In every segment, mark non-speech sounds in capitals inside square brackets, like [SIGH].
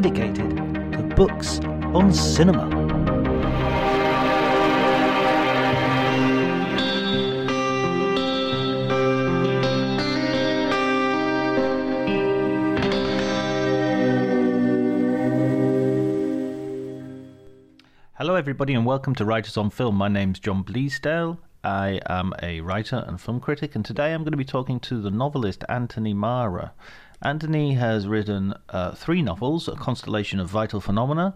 dedicated to books on cinema. Hello, everybody, and welcome to Writers on Film. My name's John Bleasdale. I am a writer and film critic, and today I'm going to be talking to the novelist Anthony Marra. Anthony has written uh, three novels A Constellation of Vital Phenomena,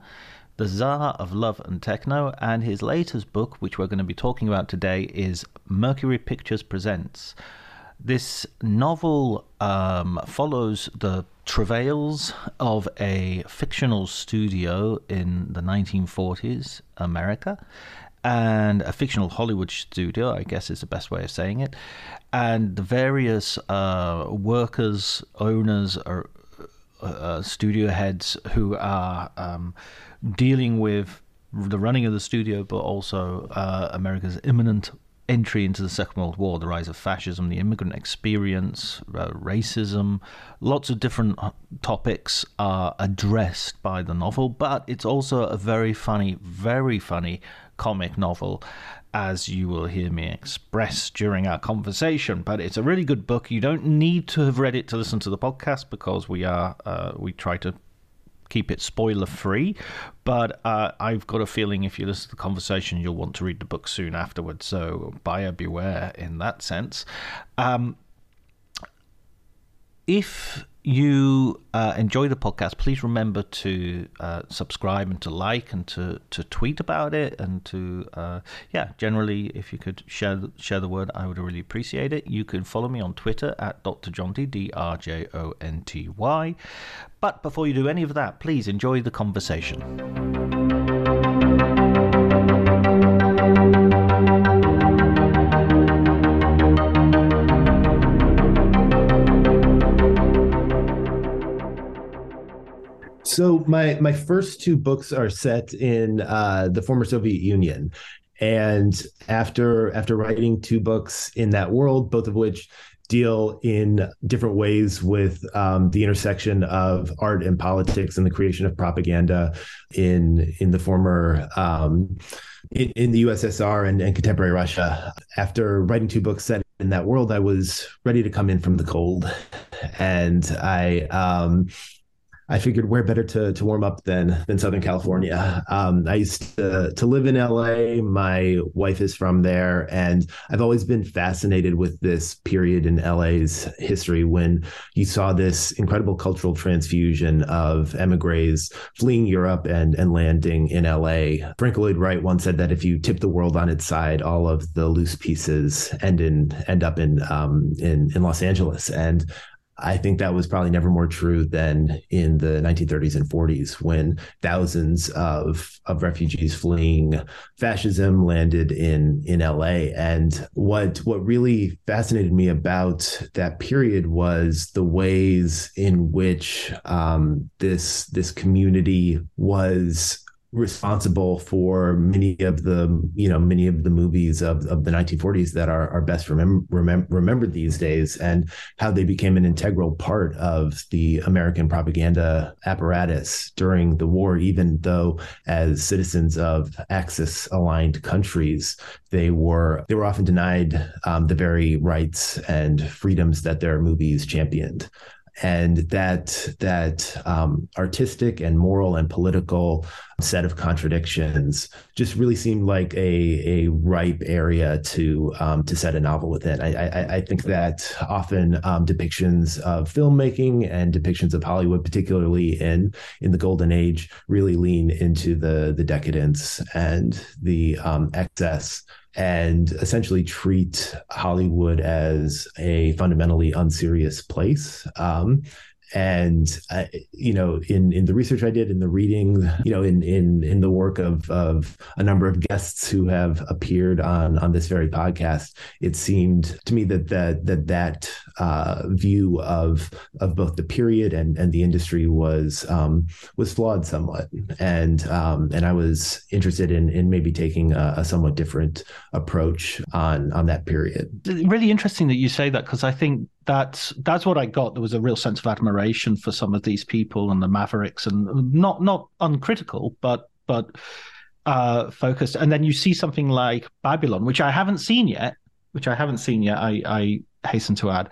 The Tsar of Love and Techno, and his latest book, which we're going to be talking about today, is Mercury Pictures Presents. This novel um, follows the travails of a fictional studio in the 1940s America and a fictional Hollywood studio, I guess is the best way of saying it, and the various uh, workers, owners, or uh, uh, studio heads who are um, dealing with the running of the studio, but also uh, America's imminent entry into the Second World War, the rise of fascism, the immigrant experience, uh, racism, lots of different uh, topics are addressed by the novel, but it's also a very funny, very funny comic novel. As you will hear me express during our conversation, but it's a really good book. You don't need to have read it to listen to the podcast because we are uh, we try to keep it spoiler free. But uh, I've got a feeling if you listen to the conversation, you'll want to read the book soon afterwards. So buyer beware in that sense. Um, if you uh, enjoy the podcast, please remember to uh, subscribe and to like and to, to tweet about it and to uh, yeah generally if you could share share the word, I would really appreciate it. You can follow me on Twitter at Dr. Jonty D R J O N T Y. But before you do any of that, please enjoy the conversation. So my my first two books are set in uh, the former Soviet Union, and after after writing two books in that world, both of which deal in different ways with um, the intersection of art and politics and the creation of propaganda in in the former um, in, in, the USSR and, and, contemporary Russia. After writing two books set in that world, I was ready to come in from the cold, and I. Um, I figured where better to to warm up than than Southern California. Um, I used to to live in LA. My wife is from there, and I've always been fascinated with this period in LA's history when you saw this incredible cultural transfusion of emigres fleeing Europe and and landing in LA. Frank Lloyd Wright once said that if you tip the world on its side, all of the loose pieces end in end up in um, in in Los Angeles, and I think that was probably never more true than in the 1930s and 40s when thousands of, of refugees fleeing fascism landed in, in LA. And what, what really fascinated me about that period was the ways in which um, this, this community was responsible for many of the you know many of the movies of, of the 1940s that are, are best remem- remem- remembered these days and how they became an integral part of the American propaganda apparatus during the war even though as citizens of axis aligned countries they were they were often denied um, the very rights and freedoms that their movies championed and that that um, artistic and moral and political set of contradictions just really seemed like a a ripe area to um, to set a novel within. I, I, I think that often um, depictions of filmmaking and depictions of Hollywood, particularly in in the golden age, really lean into the the decadence and the um, excess and essentially treat Hollywood as a fundamentally unserious place. Um, and uh, you know in in the research i did in the reading you know in in in the work of of a number of guests who have appeared on on this very podcast it seemed to me that that that that uh, view of of both the period and and the industry was um, was flawed somewhat. And um, and i was interested in in maybe taking a, a somewhat different approach on on that period. Really interesting that you say that because i think that's that's what I got. There was a real sense of admiration for some of these people and the Mavericks, and not not uncritical, but but uh, focused. And then you see something like Babylon, which I haven't seen yet, which I haven't seen yet. I, I hasten to add,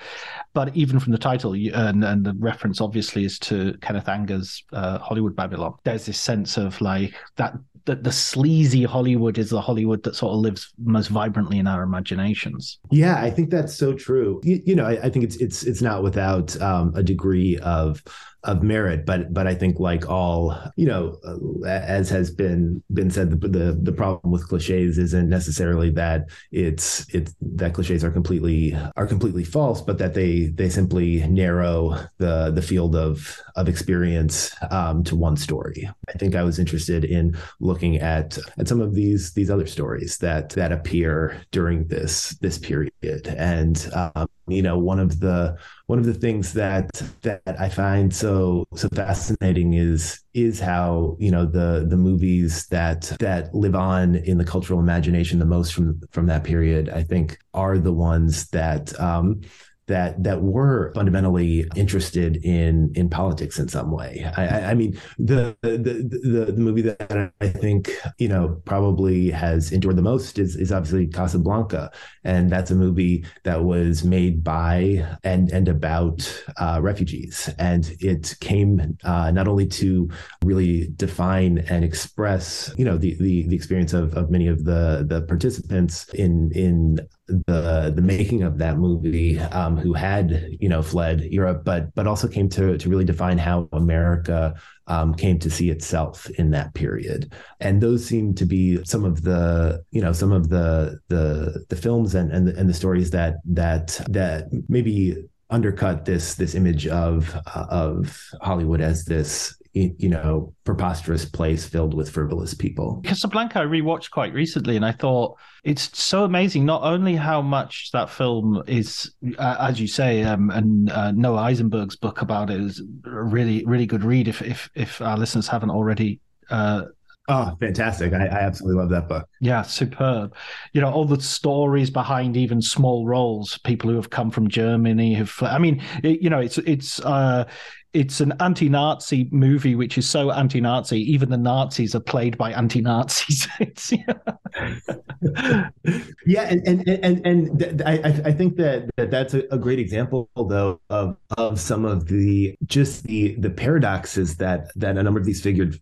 but even from the title and, and the reference obviously is to Kenneth Anger's uh, Hollywood Babylon. There's this sense of like that that the sleazy Hollywood is the Hollywood that sort of lives most vibrantly in our imaginations. Yeah, I think that's so true. You, you know, I, I, think it's it's it's not without um, a degree of of merit but but i think like all you know as has been been said the the, the problem with cliches isn't necessarily that it's it's that cliches are completely are completely false but that they they simply narrow the the field of of experience um, to one story. I think i was interested in looking at at some of these these other stories that that appear during this this period and um, you know one of the one of the things that that I find so so fascinating is is how you know the the movies that that live on in the cultural imagination the most from from that period I think are the ones that um, that that were fundamentally interested in in politics in some way. I, I mean, the, the the the movie that I think you know probably has endured the most is is obviously Casablanca, and that's a movie that was made by and and about uh, refugees, and it came uh, not only to really define and express you know the the, the experience of, of many of the the participants in in the the making of that movie um, who had you know fled Europe, but but also came to to really define how America um, came to see itself in that period. And those seem to be some of the you know some of the the the films and and the, and the stories that that that maybe undercut this this image of uh, of Hollywood as this you know preposterous place filled with frivolous people. Casablanca I rewatched quite recently, and I thought it's so amazing. Not only how much that film is, uh, as you say, um, and uh, Noah Isenberg's book about it is a really really good read. If if if our listeners haven't already uh, Oh, fantastic. I, I, absolutely love that book. Yeah, superb. You know, all the stories behind even small roles, people who have come from Germany have I mean, it, you know, it's it's uh it's an anti-Nazi movie, which is so anti-Nazi. Even the Nazis are played by anti-Nazis. [LAUGHS] yeah, [LAUGHS] yeah, and and and and th- I I think that, that that's a, a, great example though of of some of the just the the paradoxes that that a number of these figured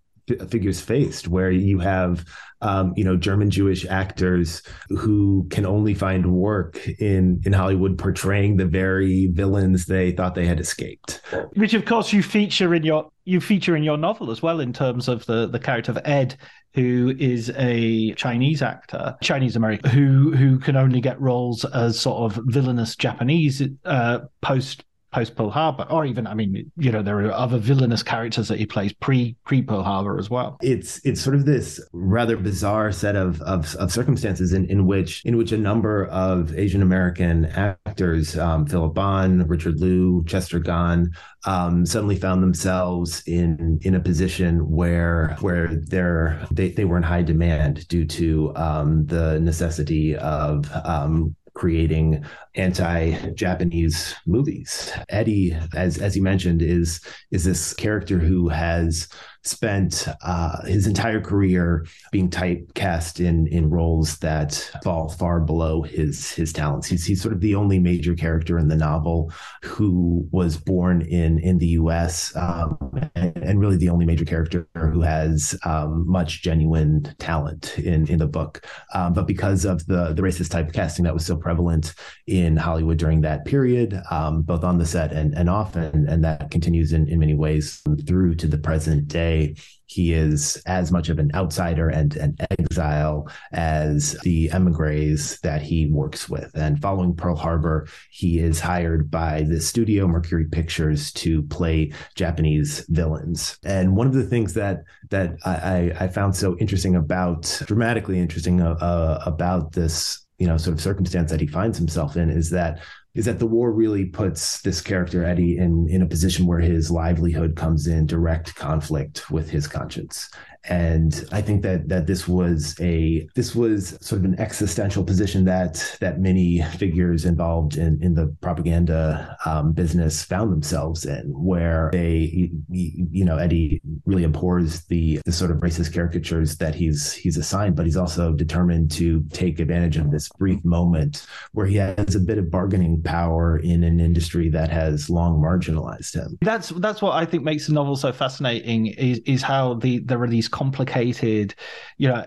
figures faced, where you have, um, you know, German Jewish actors who can only find work in in Hollywood portraying the very villains they thought they had escaped. Which, of course, you feature in your you feature in your novel as well, in terms of the the character of Ed, who is a Chinese actor, Chinese American, who who can only get roles as sort of villainous Japanese uh, post post Pearl Harbor, or even I mean, you know, there are other villainous characters that he plays pre pre Pearl Harbor as well. It's it's sort of this rather bizarre set of of, of circumstances in, in which in which a number of Asian American actors, um, Philip Bond, Richard Loo, Chester Gan, um, suddenly found themselves in in a position where where they're they, they were in high demand due to um, the necessity of um, creating anti-Japanese movies. Eddie, as as you mentioned, is is this character who has spent uh, his entire career being typecast in in roles that fall far below his his talents. He's he's sort of the only major character in the novel who was born in in the U.S. Um, and, and, really the only major character who has um, much genuine talent in in the book. Um, but because of the the racist typecasting that was so prevalent in Hollywood during that period, um, both on the set and and off, and, and that continues in in many ways through to the present day he is as much of an outsider and an exile as the emigres that he works with. And following Pearl Harbor, he is hired by the studio Mercury Pictures to play Japanese villains. And one of the things that that I, I found so interesting about, dramatically interesting uh, uh about this you know sort of circumstance that he finds himself in is that is that the war really puts this character Eddie in in a position where his livelihood comes in direct conflict with his conscience and I think that that this was a this was sort of an existential position that that many figures involved in in the propaganda um, business found themselves in, where they you know Eddie really abhors the the sort of racist caricatures that he's he's assigned, but he's also determined to take advantage of this brief moment where he has a bit of bargaining power in an industry that has long marginalized him. That's that's what I think makes the novel so fascinating is is how the there are these complicated, you know,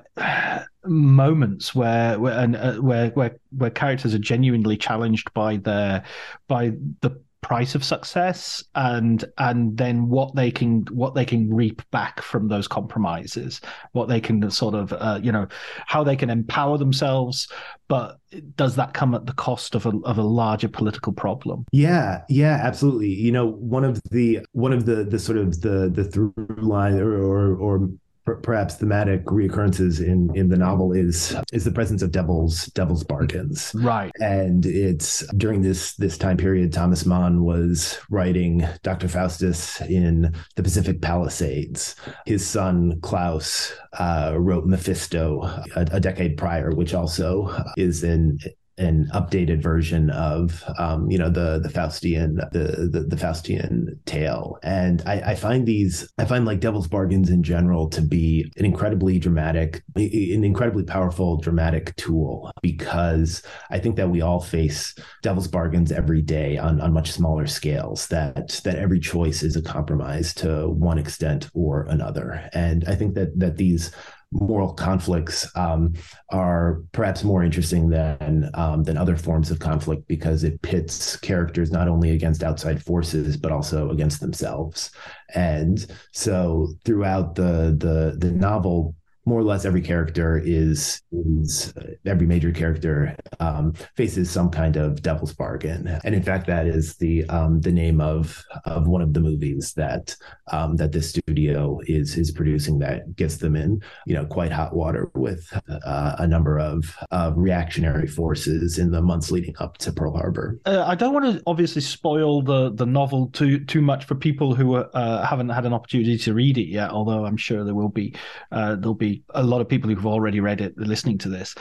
moments where where and uh, where where where characters are genuinely challenged by their by the price of success and and then what they can what they can reap back from those compromises what they can sort of uh, you know how they can empower themselves. But does that come at the cost of a of a larger political problem? Yeah yeah absolutely. You know one of the one of the the sort of the the through line or or, or perhaps thematic reoccurrences in in the novel is is the presence of devil's devil's bargains. Right. And it's during this this time period thomas mann was writing dr faustus in the pacific palisades. His son klaus uh, wrote mephisto a, a decade prior which also is in an updated version of um, you know the the Faustian the, the, the Faustian tale, and I, I, find these I find like Devil's Bargains in general to be an incredibly dramatic, an incredibly powerful dramatic tool because I think that we all face Devil's Bargains every day on on much smaller scales. That that every choice is a compromise to one extent or another, and I think that that these moral conflicts um, are perhaps more interesting than um, than other forms of conflict because it pits characters not only against outside forces but also against themselves. And so throughout the the the novel, more or less every character is, is uh, every major character um, faces some kind of devil's bargain, and in fact, that is the um, the name of of one of the movies that um, that this studio is is producing that gets them in you know quite hot water with uh, a number of of reactionary forces in the months leading up to Pearl Harbor. Uh, I don't want to obviously spoil the the novel too too much for people who uh, haven't had an opportunity to read it yet, although I'm sure there will be uh, there'll be a lot of people who've already read it listening to this.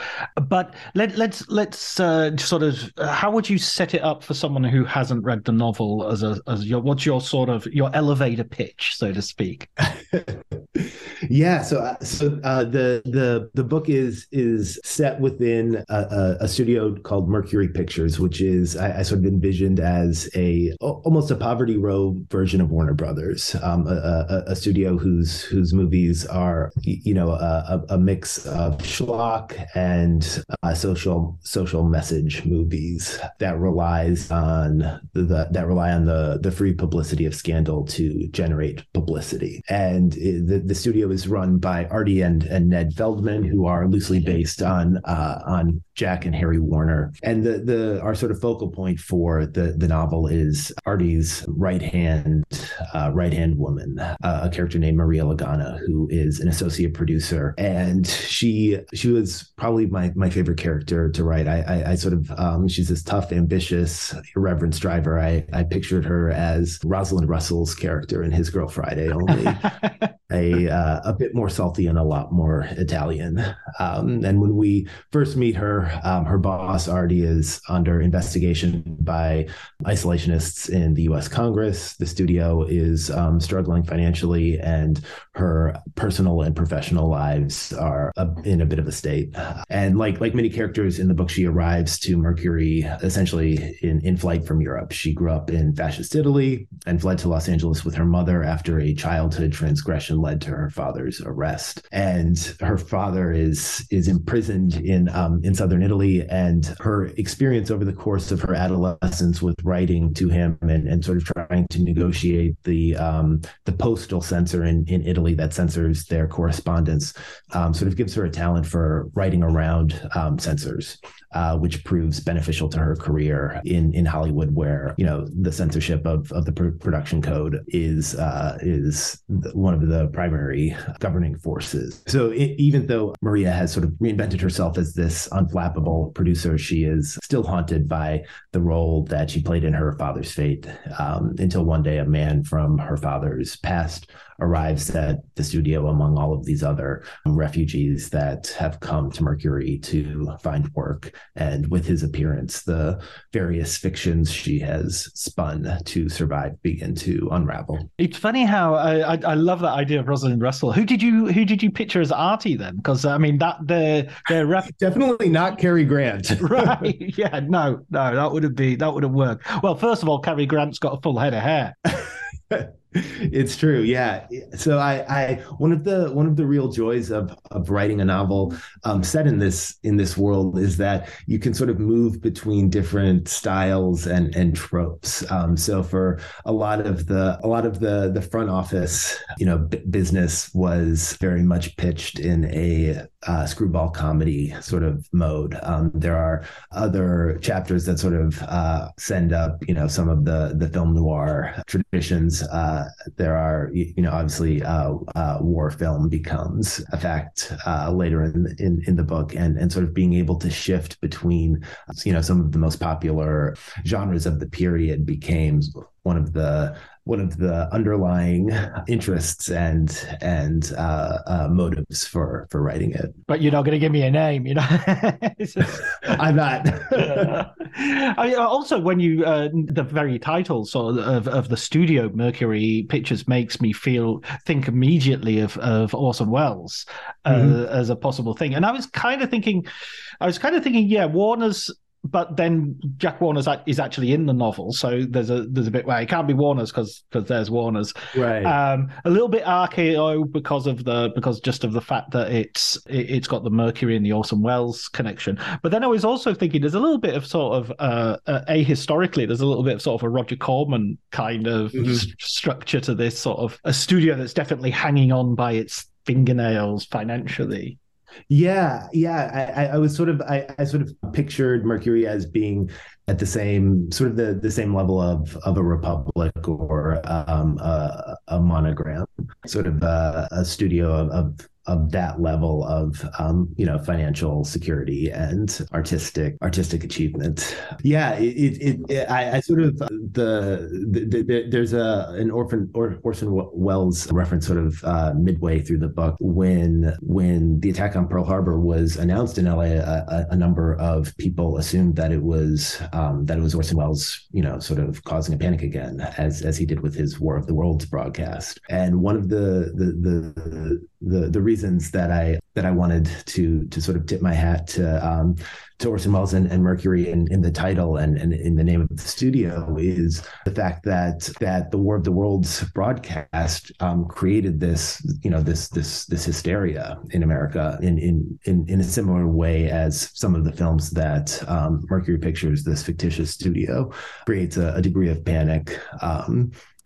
But let, let's let's uh, sort of uh, how would you set it up for someone who hasn't read the novel as a as your what's your sort of your elevator pitch, so to speak? [LAUGHS] yeah, so uh, so uh, the the the book is is set within a, a, studio called Mercury Pictures, which is I, I, sort of envisioned as a almost a poverty row version of Warner Brothers, um, a, a, a, studio whose whose movies are you know a, a mix of schlock and uh, social social message movies that relies on the that rely on the the free publicity of scandal to generate publicity. And the the studio is run by Artie and and Ned Feldman, who are loosely based on uh, on Jack and Harry Warner. And the the our sort of focal point for the the novel is Artie's right hand uh, right hand woman, uh, a character named Maria Lagana, who is an associate producer, and she she was probably my my favorite character to write. I I, I sort of um, she's this tough, ambitious, irreverent driver. I I pictured her as Rosalind Russell's character in His Girl Friday, only [LAUGHS] a uh, a bit more salty and a lot more Italian. Um, and when we first meet her, um, her boss Artie is under investigation by isolationists in the U.S. Congress. The studio is um, struggling financially, and her personal and professional lives are a, in a bit of a state. And like like many characters in the book, she arrives to Mercury essentially in in flight from Europe. She grew up in fascist Italy and fled to Los Angeles with her mother after a childhood transgression led to her father's arrest. And her father is is imprisoned in um, in southern Italy, and her experience over the course of her adolescence with writing to him and, and sort of trying to negotiate the um, the postal censor in, in Italy that censors their correspondence um, sort of gives her a talent for writing around um, censors uh, which proves beneficial to her career in in Hollywood, where you know the censorship of of the pr- production code is uh, is one of the primary governing forces. So it, even though Maria has sort of reinvented herself as this unflappable producer, she is still haunted by the role that she played in her father's fate. Um, until one day, a man from her father's past arrives at the studio among all of these other refugees that have come to Mercury to find work. And with his appearance, the various fictions she has spun to survive begin to unravel. It's funny how I, I, I love that idea of Rosalind Russell. Who did you who did you picture as Artie then? Because I mean that the the ref- [LAUGHS] definitely not Cary Grant. [LAUGHS] right? Yeah, no, no, that would have been that would have worked. Well, first of all, Cary Grant's got a full head of hair. [LAUGHS] it's true yeah. So I, I one of the one of the real joys of of writing a novel um, set in this in this world is that you can sort of move between different styles and and tropes. Um, so for a lot of the a lot of the the front office you know b- business was very much pitched in a uh, screwball comedy sort of mode. Um, there are other chapters that sort of uh, send up you know some of the the film noir traditions uh, there are, you know, obviously, uh, uh, war film becomes a fact uh, later in, in in the book, and and sort of being able to shift between, you know, some of the most popular genres of the period became one of the one of the underlying interests and and uh, uh, motives for for writing it. But you're not going to give me a name, you know. [LAUGHS] [LAUGHS] I'm not. I, also, when you uh, the very title sort of of the studio Mercury Pictures makes me feel think immediately of of Orson Welles uh, mm-hmm. as a possible thing, and I was kind of thinking, I was kind of thinking, yeah, Warner's but then Jack Warner's is actually in the novel, so there's a there's a bit where it can't be Warner's because because there's Warner's. Right. Um, a little bit RKO because of the because just of the fact that it's it, has got the Mercury and the Orson Welles connection. But then I was also thinking there's a little bit of sort of uh, uh ahistorically there's a little bit of sort of a Roger Corman kind of mm-hmm. st- structure to this sort of a studio that's definitely hanging on by its fingernails financially. Yeah, yeah. I, I was sort of I, I sort of pictured Mercury as being at the same sort of the the same level of of a republic or um, a, a monogram, sort of a, a studio of, of of that level of um, you know financial security and artistic artistic achievement. Yeah, it, it, it I, I, sort of the, the, the, there's a an orphan or Orson Welles reference sort of uh, midway through the book when when the attack on Pearl Harbor was announced in LA, a, a number of people assumed that it was um, that it was Orson Welles, you know, sort of causing a panic again, as as he did with his War of the Worlds broadcast. And one of the the the the, the reasons that I that I wanted to to sort of tip my hat to um, to Orson Welles and, and Mercury in, in the title and, and in the name of the studio is the fact that that the War of the Worlds broadcast um, created this you know this this this hysteria in America in in in, in a similar way as some of the films that um, Mercury Pictures, this fictitious studio, creates a, a degree of panic.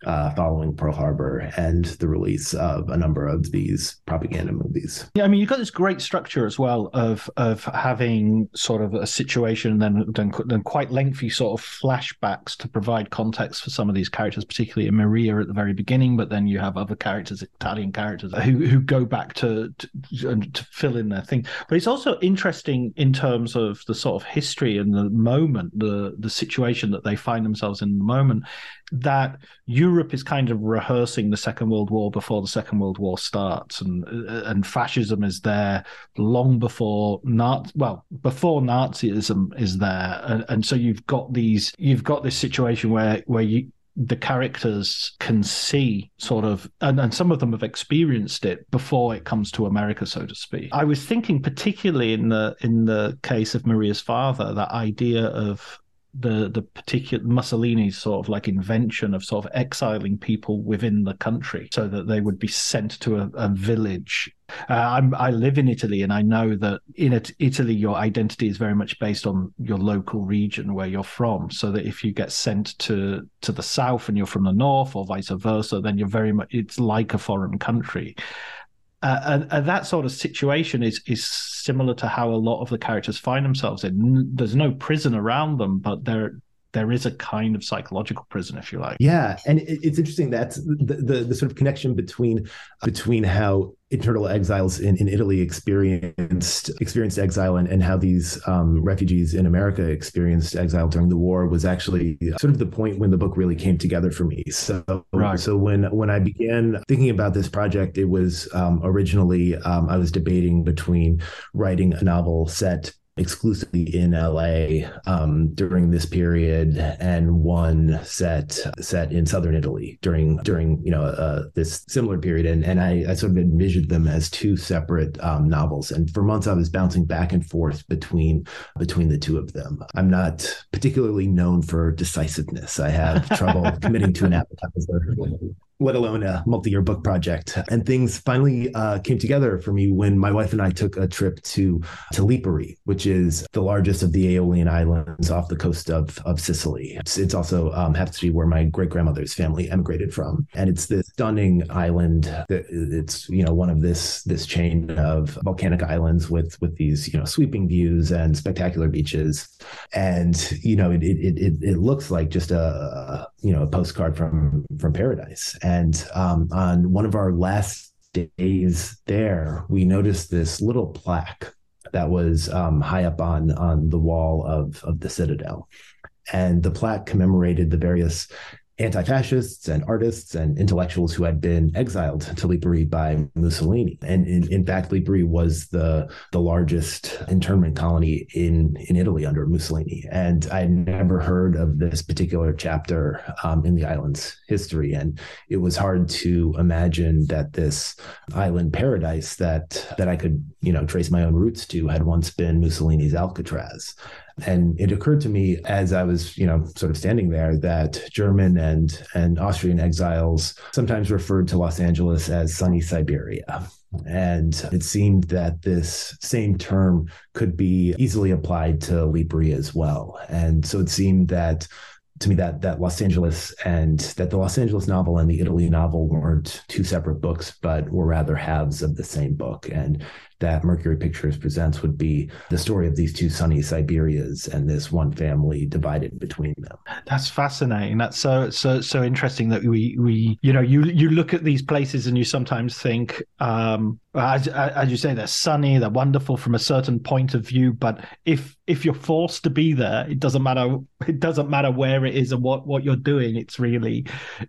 Uh, following Pearl Harbor and the release of a number of these propaganda movies. Yeah, I mean, you've got this great structure as well of of having sort of a situation and then, then then quite lengthy sort of flashbacks to provide context for some of these characters, particularly Maria at the very beginning. But then you have other characters, Italian characters, who who go back to to, to fill in their thing. But it's also interesting in terms of the sort of history and the moment, the the situation that they find themselves in the moment that Europe is kind of rehearsing the Second World War before the Second World War starts, and and fascism is there long before Nazi, well, before Nazism is there, and, and so you've got these, you've got this situation where where you the characters can see sort of and, and some of them have experienced it before it comes to america so to speak. I was thinking particularly in the in the case of maria's father that idea of the the particular Mussolini's sort of like invention of sort of exiling people within the country so that they would be sent to a, a village. Uh, I live in Italy, and I know that in it, Italy, your identity is very much based on your local region where you're from. So that if you get sent to to the south and you're from the north, or vice versa, then you're very much it's like a foreign country. Uh, and, and, that sort of situation is is similar to how a lot of the characters find themselves in. There's no prison around them, but there there is a kind of psychological prison, if you like. Yeah, and it's interesting that the, the, the sort of connection between between how internal exiles in, in Italy experienced experienced exile and, and how these um, refugees in America experienced exile during the war was actually sort of the point when the book really came together for me. So right. so when when I began thinking about this project, it was um, originally um, I was debating between writing a novel set exclusively in LA um, during this period, and one set set in southern Italy during during you know uh, this similar period. And and I, I, sort of envisioned them as two separate um, novels. And for months, I was bouncing back and forth between between the two of them. I'm not particularly known for decisiveness. I have trouble [LAUGHS] committing to an appetizer let alone a multi-year book project. And things finally uh, came together for me when my wife and I took a trip to to Lipari, which is the largest of the Aeolian Islands off the coast of of Sicily. It's, it's also um, happens to be where my great grandmother's family emigrated from, and it's this stunning island. That it's you know one of this this chain of volcanic islands with with these you know sweeping views and spectacular beaches, and you know it it it, it looks like just a you know a postcard from from paradise. And um, on one of our last days there, we noticed this little plaque that was um, high up on on the wall of of the citadel, and the plaque commemorated the various anti-fascists and artists and intellectuals who had been exiled to Lipari by Mussolini. And in, in fact, Lipari was the the largest internment colony in in Italy under Mussolini. And I had never heard of this particular chapter um, in the island's history. And it was hard to imagine that this island paradise that that I could you know trace my own roots to had once been Mussolini's Alcatraz. And it occurred to me as I was, you know, sort of standing there that German and and Austrian exiles sometimes referred to Los Angeles as sunny Siberia. And it seemed that this same term could be easily applied to Lipari as well. And so it seemed that to me that that Los Angeles and that the Los Angeles novel and the Italy novel weren't two separate books, but were rather halves of the same book. And that Mercury Pictures presents would be the story of these two sunny Siberias and this one family divided between them. That's fascinating. That's so so so interesting that we we you know you you look at these places and you sometimes think um as, as you say they're sunny they're wonderful from a certain point of view but if if you're forced to be there it doesn't matter it doesn't matter where it is and what what you're doing. It's really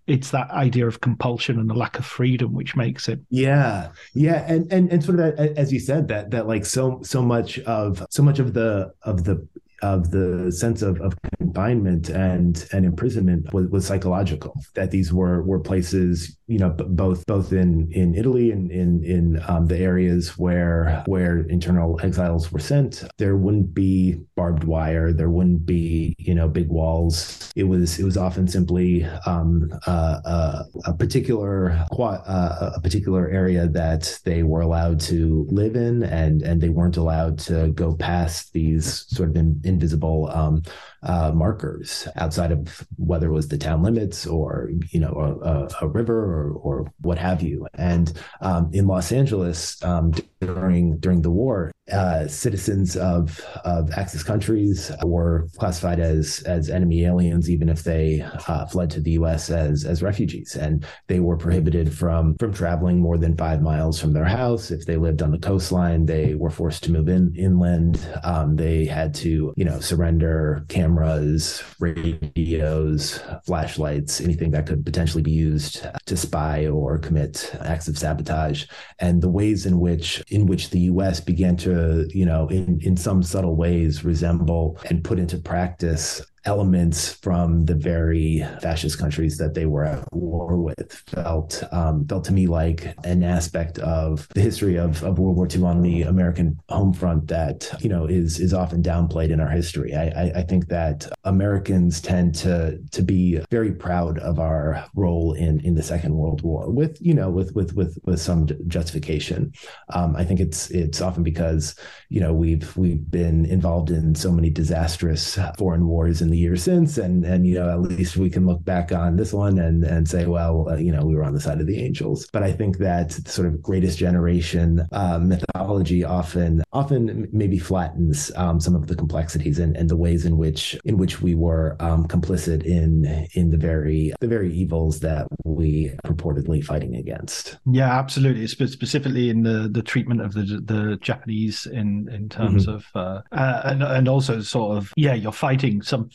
it's that idea of compulsion and the lack of freedom which makes it. Yeah. Yeah. And and, and sort of as you said that that like so so much of so much of the of the of the sense of, of confinement and and imprisonment was, was psychological. That these were were places, you know, b- both both in in Italy and in in um, the areas where where internal exiles were sent. There wouldn't be barbed wire. There wouldn't be you know big walls. It was it was often simply um, uh, uh, a particular uh, a particular area that they were allowed to live in, and and they weren't allowed to go past these sort of in, invisible um, uh, markers outside of whether it was the town limits or you know a, a, river or, or what have you. And um, in Los Angeles um, during during the war, uh, citizens of of Axis countries were classified as as enemy aliens, even if they uh, fled to the U.S. as as refugees, and they were prohibited from from traveling more than five miles from their house. If they lived on the coastline, they were forced to move in inland. Um, they had to you know surrender cameras, radios, flashlights, anything that could potentially be used to spy or commit acts of sabotage, and the ways in which in which the U.S. began to you know, in, in some subtle ways resemble and put into practice elements from the very fascist countries that they were at war with felt um, felt to me like an aspect of the history of, of World War II on the American home front that you know is is often downplayed in our history. I, I, I think that Americans tend to to be very proud of our role in in the Second World War with you know with with with with some justification. Um, I think it's it's often because you know we've we've been involved in so many disastrous foreign wars in the years since, and and you know at least we can look back on this one and and say, well, uh, you know, we were on the side of the angels. But I think that sort of greatest generation uh, mythology often often maybe flattens um, some of the complexities and, and the ways in which in which we were um, complicit in in the very the very evils that we purportedly fighting against. Yeah, absolutely. Specifically in the the treatment of the the Japanese in in terms mm-hmm. of uh, uh, and and also sort of yeah, you're fighting some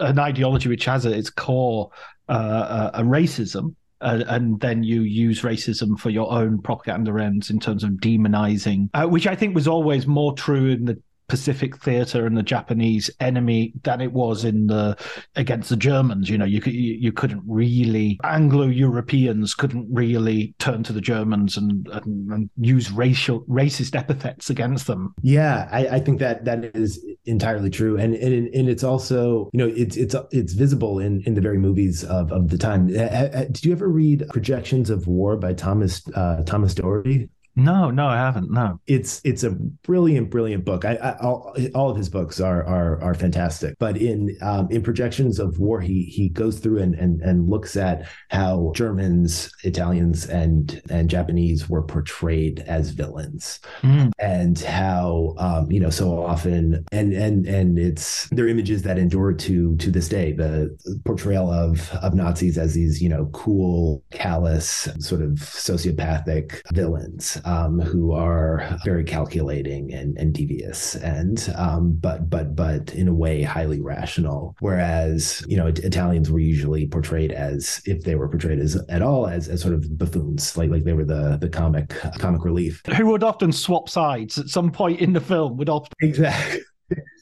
an ideology which has at its core uh, a racism. Uh, and then you use racism for your own propaganda ends in terms of demonizing, uh, which I think was always more true in the Pacific theater and the Japanese enemy than it was in the against the Germans. You know, you you, you couldn't really Anglo Europeans couldn't really turn to the Germans and, and, and use racial racist epithets against them. Yeah, I, I think that that is entirely true, and and and it's also you know it's it's it's visible in in the very movies of of the time. Eh, eh, eh, did you ever read Projections of War by Thomas uh, Thomas Doherty? No, no, I haven't. No, it's it's a brilliant, brilliant book. I, I all, all of his books are are are fantastic. But in um, in projections of war, he he goes through and and and looks at how Germans, Italians, and and Japanese were portrayed as villains, mm. and how um, you know so often and and and it's their images that endure to to this day. The portrayal of of Nazis as these you know cool, callous, sort of sociopathic villains um, who are very calculating and, and devious, and um, but but but in a way highly rational. Whereas you know Italians were usually portrayed as if they were portrayed as at all as, as sort of buffoons, like like they were the the comic comic relief, who would often swap sides at some point in the film. Would often [LAUGHS] exactly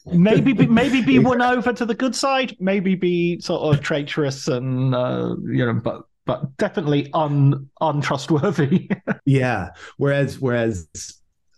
maybe be, maybe be [LAUGHS] won over to the good side, maybe be sort of traitorous and uh, you know, but but definitely un untrustworthy. [LAUGHS] yeah. Whereas whereas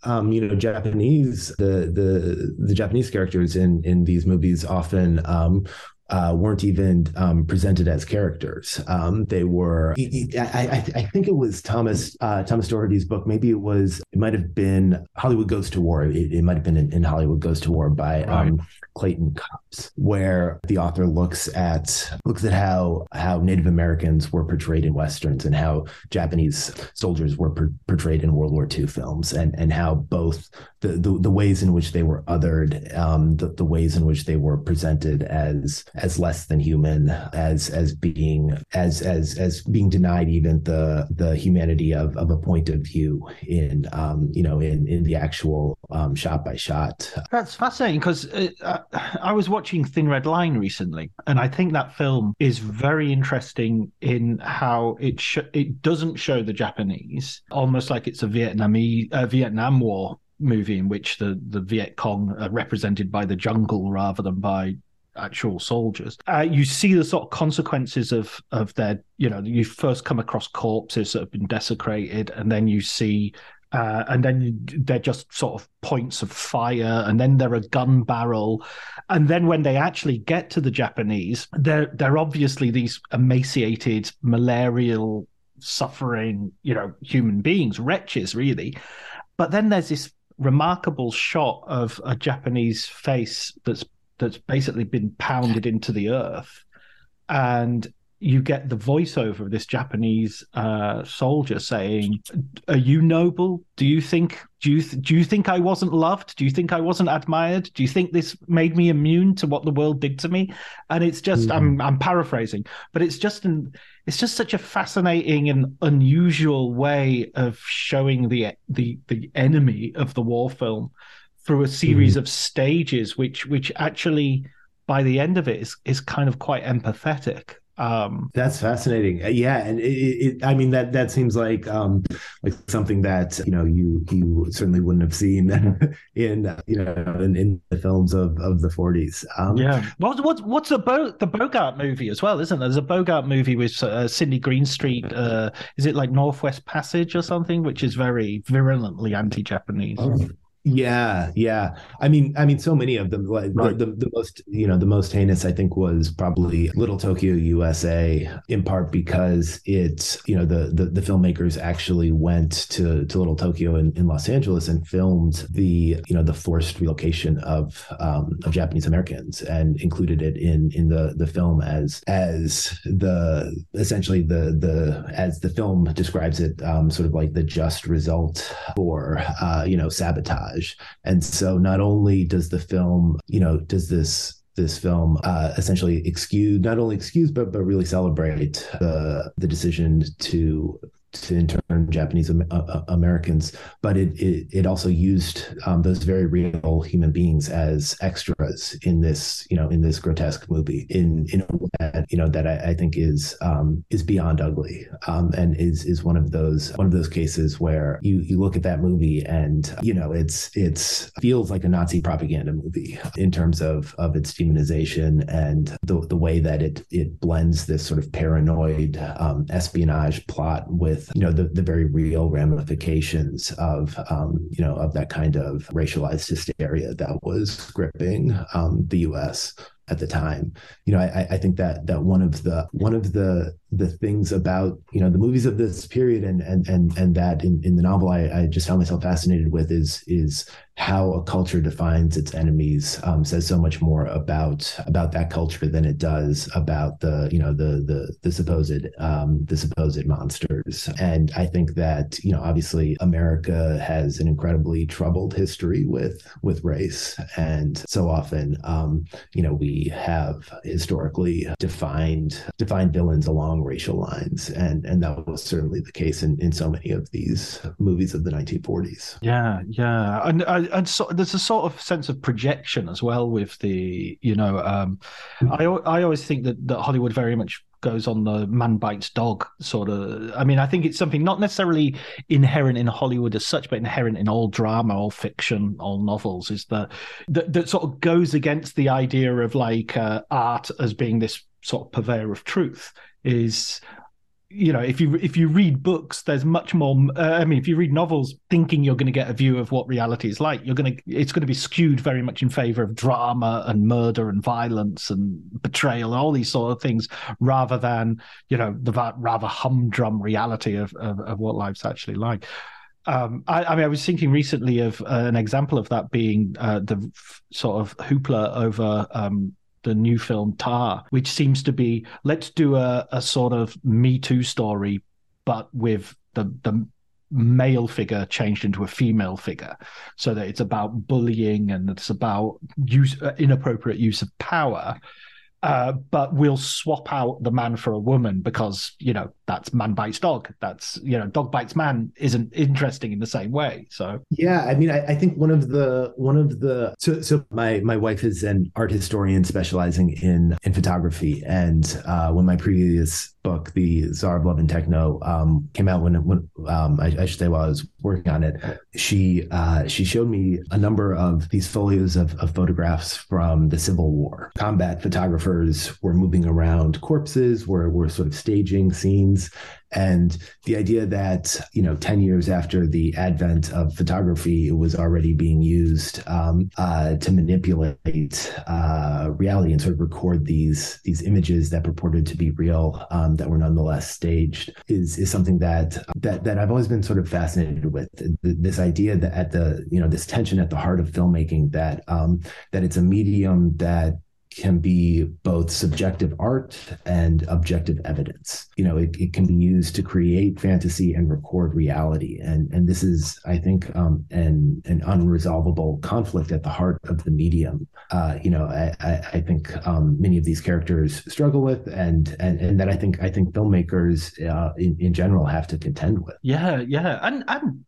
um, you know, Japanese the the the Japanese characters in in these movies often um, uh, weren't even um, presented as characters. Um, they were. I, I, I, think it was Thomas uh, Thomas Doherty's book. Maybe it was. It might have been Hollywood Goes to War. It, it might have been in, in, Hollywood Goes to War by right. um, Clayton Koppes, where the author looks at looks at how how Native Americans were portrayed in westerns and how Japanese soldiers were per- portrayed in World War II films, and and how both the the, the ways in which they were othered, um, the, the ways in which they were presented as as less than human, as as being as as as being denied even the the humanity of of a point of view in um, you know in in the actual um, shot by shot. That's fascinating because uh, I was watching Thin Red Line recently, and I think that film is very interesting in how it sh- it doesn't show the Japanese almost like it's a Vietnamese uh, Vietnam War movie in which the the Viet Cong are represented by the jungle rather than by actual soldiers. Uh, you see the sort of consequences of of their, you know, you first come across corpses that have been desecrated, and then you see. Uh, and then they're just sort of points of fire, and then they're a gun barrel, and then when they actually get to the Japanese, they're they're obviously these emaciated, malarial, suffering, you know, human beings, wretches, really. But then there's this remarkable shot of a Japanese face that's that's basically been pounded into the earth, and you get the voiceover of this Japanese uh, soldier saying, "Are you noble? Do you think do you th- do you think I wasn't loved? Do you think I wasn't admired? Do you think this made me immune to what the world did to me?" And it's just mm-hmm. I'm I'm paraphrasing, but it's just an it's just such a fascinating and unusual way of showing the the the enemy of the war film through a series mm-hmm. of stages, which which actually by the end of it is is kind of quite empathetic um, That's fascinating. Uh, yeah, and it, it, I mean that that seems like um, like something that you know you you certainly wouldn't have seen [LAUGHS] in you know in, in the films of, of the 40s. Um, yeah. What's what's what's the Bo- the Bogart movie as well, isn't there? There's a Bogart movie with uh, Sidney Greenstreet. Uh, is it like Northwest Passage or something, which is very virulently anti-Japanese. Oh. Yeah, yeah. I mean, I mean, so many of them. Like right. the, the, the most, you know, the most heinous, I think, was probably Little Tokyo, USA, in part because it's, you know, the the, the filmmakers actually went to to Little Tokyo in, in Los Angeles and filmed the, you know, the forced relocation of um, of Japanese Americans and included it in in the the film as as the essentially the the as the film describes it, um, sort of like the just result for uh, you know sabotage and so not only does the film, you know, does this this film uh, essentially excuse not only excuse but but really celebrate the the decision to to intern Japanese uh, uh, Americans, but it, it, it also used um, those very real human beings as extras in this you know in this grotesque movie in in a way that you know that I, I think is um, is beyond ugly um, and is is one of those one of those cases where you you look at that movie and you know it's it's feels like a Nazi propaganda movie in terms of of its demonization and the the way that it it blends this sort of paranoid um, espionage plot with you know the, the very real ramifications of um, you know of that kind of racialized hysteria that was gripping um, the U.S. at the time. You know, I, I think that that one of the one of the the things about you know the movies of this period and and and and that in, in the novel I, I just found myself fascinated with is is how a culture defines its enemies um, says so much more about about that culture than it does about the you know the the the supposed um, the supposed monsters. And I think that you know obviously America has an incredibly troubled history with with race. And so often um, you know we have historically defined defined villains along racial lines, and and that was certainly the case in in so many of these movies of the 1940s. Yeah, yeah, and and so there's a sort of sense of projection as well with the you know um, I I always think that that Hollywood very much goes on the man bites dog sort of i mean i think it's something not necessarily inherent in hollywood as such but inherent in all drama all fiction all novels is that that, that sort of goes against the idea of like uh, art as being this sort of purveyor of truth is you know if you if you read books there's much more uh, i mean if you read novels thinking you're going to get a view of what reality is like you're going to it's going to be skewed very much in favor of drama and murder and violence and betrayal and all these sort of things rather than you know the rather humdrum reality of of, of what life's actually like. Um, I, I, mean, I was thinking recently of uh, an example of that being uh, the f- sort of hoopla over um, the new film Tar, which seems to be let's do a, a sort of Me Too story, but with the the male figure changed into a female figure so that it's about bullying and it's about use uh, inappropriate use of power uh, but we'll swap out the man for a woman because you know that's man bites dog. That's you know dog bites man isn't interesting in the same way. So yeah, I mean, I, I think one of the one of the so so my my wife is an art historian specializing in in photography, and uh, when my previous book, The Tsar of Love and Techno, um, came out when, when um, I, I, should say while I was working on it. She uh, she showed me a number of these folios of, of photographs from the Civil War. Combat photographers were moving around corpses, were were sort of staging scenes, and the idea that you know 10 years after the advent of photography it was already being used um, uh, to manipulate uh, reality and sort of record these these images that purported to be real um, that were nonetheless staged is is something that that that I've always been sort of fascinated with. This idea that at the you know this tension at the heart of filmmaking that um, that it's a medium that can be both subjective art and objective evidence. You know, it, it can be used to create fantasy and record reality. And and this is, I think, um, an an unresolvable conflict at the heart of the medium. Uh, you know, I, I, I think um, many of these characters struggle with, and and and that I think I think filmmakers uh, in in general have to contend with. Yeah, yeah, and and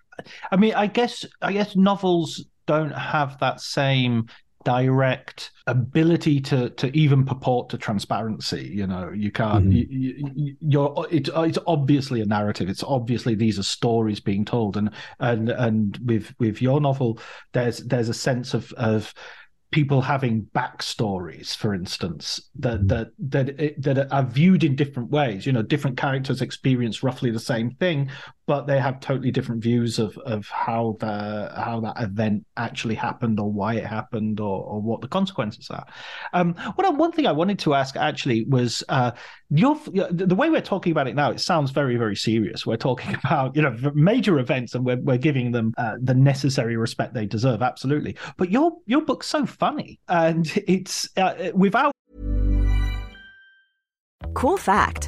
I mean, I guess I guess novels don't have that same direct ability to to even purport to transparency you know you can't mm-hmm. you, you're it's, it's obviously a narrative it's obviously these are stories being told and and and with with your novel there's there's a sense of of people having backstories, for instance, that mm-hmm. that that that are viewed in different ways. You know, different characters experience roughly the same thing, but they have totally different views of of how the how that event actually happened or why it happened or, or what the consequences are. Um, what one thing I wanted to ask actually was uh, your the way we're talking about it now. It sounds very very serious. We're talking [LAUGHS] about you know major events and we're we're giving them uh, the necessary respect they deserve. Absolutely, but your your book's so funny and it's uh, without Cool fact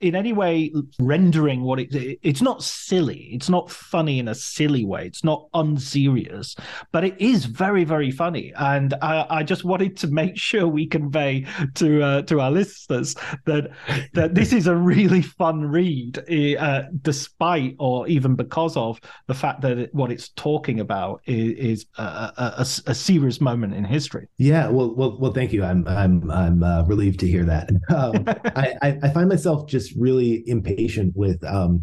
In any way rendering what it, it's not silly. It's not funny in a silly way. It's not unserious, but it is very, very funny. And I, I just wanted to make [LAUGHS] sure we convey to uh, to our listeners that that this is a really fun read, uh, despite or even because of the fact that it, what it's talking about is, is a, a, a, serious moment in history. Yeah, well, well, well. Thank you. I'm I'm I'm uh, relieved to hear that. [LAUGHS] Um, [LAUGHS] I, I find myself just really impatient with um,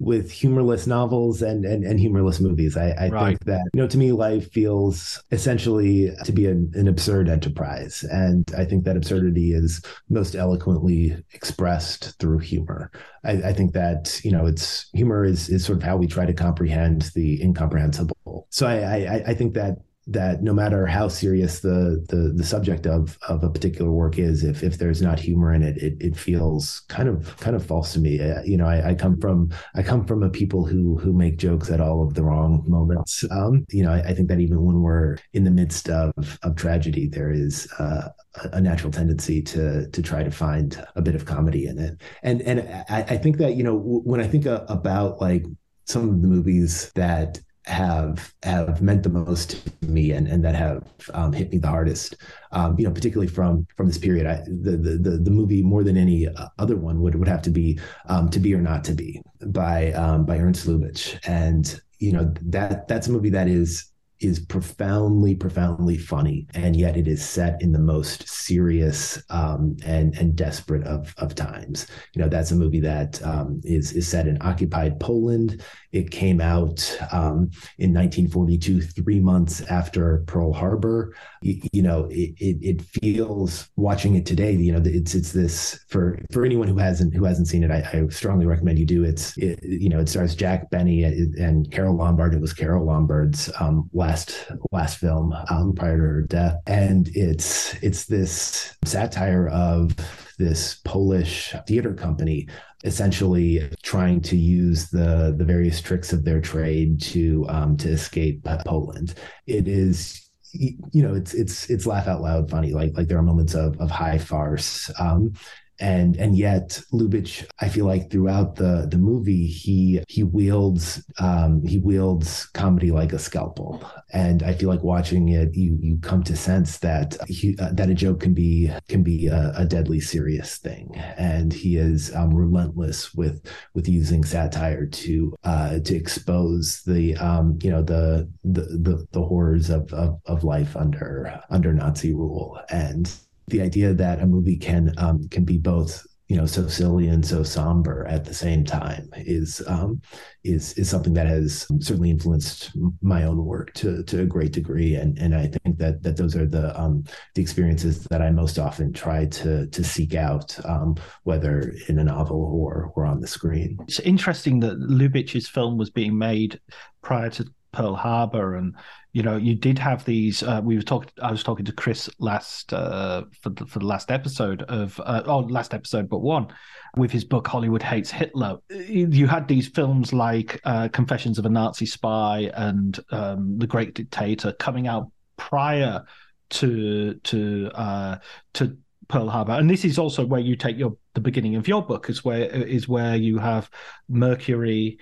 with humorless novels and and, and humorless movies. I, I right. think that you know to me life feels essentially to be an, an absurd enterprise, and I think that absurdity is most eloquently expressed through humor. I, I think that you know it's humor is is sort of how we try to comprehend the incomprehensible. So I I, I think that that no matter how serious the, the the subject of of a particular work is, if if there's not humor in it, it it feels kind of kind of false to me. Uh, you know, I, I, come from I come from a people who who make jokes at all of the wrong moments. Um, you know, I, I, think that even when we're in the midst of of tragedy, there is uh, a natural tendency to to try to find a bit of comedy in it. And and I, I think that you know when I think about like some of the movies that have have meant the most to me and, and that have um, hit me the hardest. Um, you know, particularly from from this period, I, the, the the movie more than any other one would would have to be um, "To Be or Not to Be" by um, by Ernst Lubitsch, and you know that that's a movie that is is profoundly, profoundly funny, and yet it is set in the most serious um, and and desperate of of times. You know, that's a movie that um, is is set in occupied Poland. It came out um, in 1942, three months after Pearl Harbor. You, you know, it, it, it feels watching it today. You know, it's it's this for for anyone who hasn't who hasn't seen it. I, I strongly recommend you do. It's it, you know, it stars Jack Benny and Carole Lombard. It was Carole Lombard's um, last last film um, prior to her death, and it's it's this satire of this Polish theater company essentially trying to use the the various tricks of their trade to um, to escape Poland. It is you know it's it's it's laugh out loud funny. Like like there are moments of of high farce. Um, and and yet Lubitsch, I feel like throughout the the movie, he he wields um, he wields comedy like a scalpel, and I feel like watching it, you you come to sense that he, uh, that a joke can be can be a, a deadly serious thing, and he is um, relentless with with using satire to uh, to expose the um, you know the the the, the horrors of, of of life under under Nazi rule. And the idea that a movie can um, can be both you know so silly and so somber at the same time is um, is is something that has certainly influenced my own work to to a great degree and and I think that that those are the um, the experiences that I most often try to to seek out um, whether in a novel or or on the screen. It's interesting that Lubitsch's film was being made prior to Pearl Harbor, and you know, you did have these. Uh, we were talking. I was talking to Chris last uh, for the for the last episode of uh, oh last episode, but one with his book Hollywood Hates Hitler. You had these films like uh, Confessions of a Nazi Spy and um, The Great Dictator coming out prior to to uh, to Pearl Harbor, and this is also where you take your the beginning of your book is where is where you have Mercury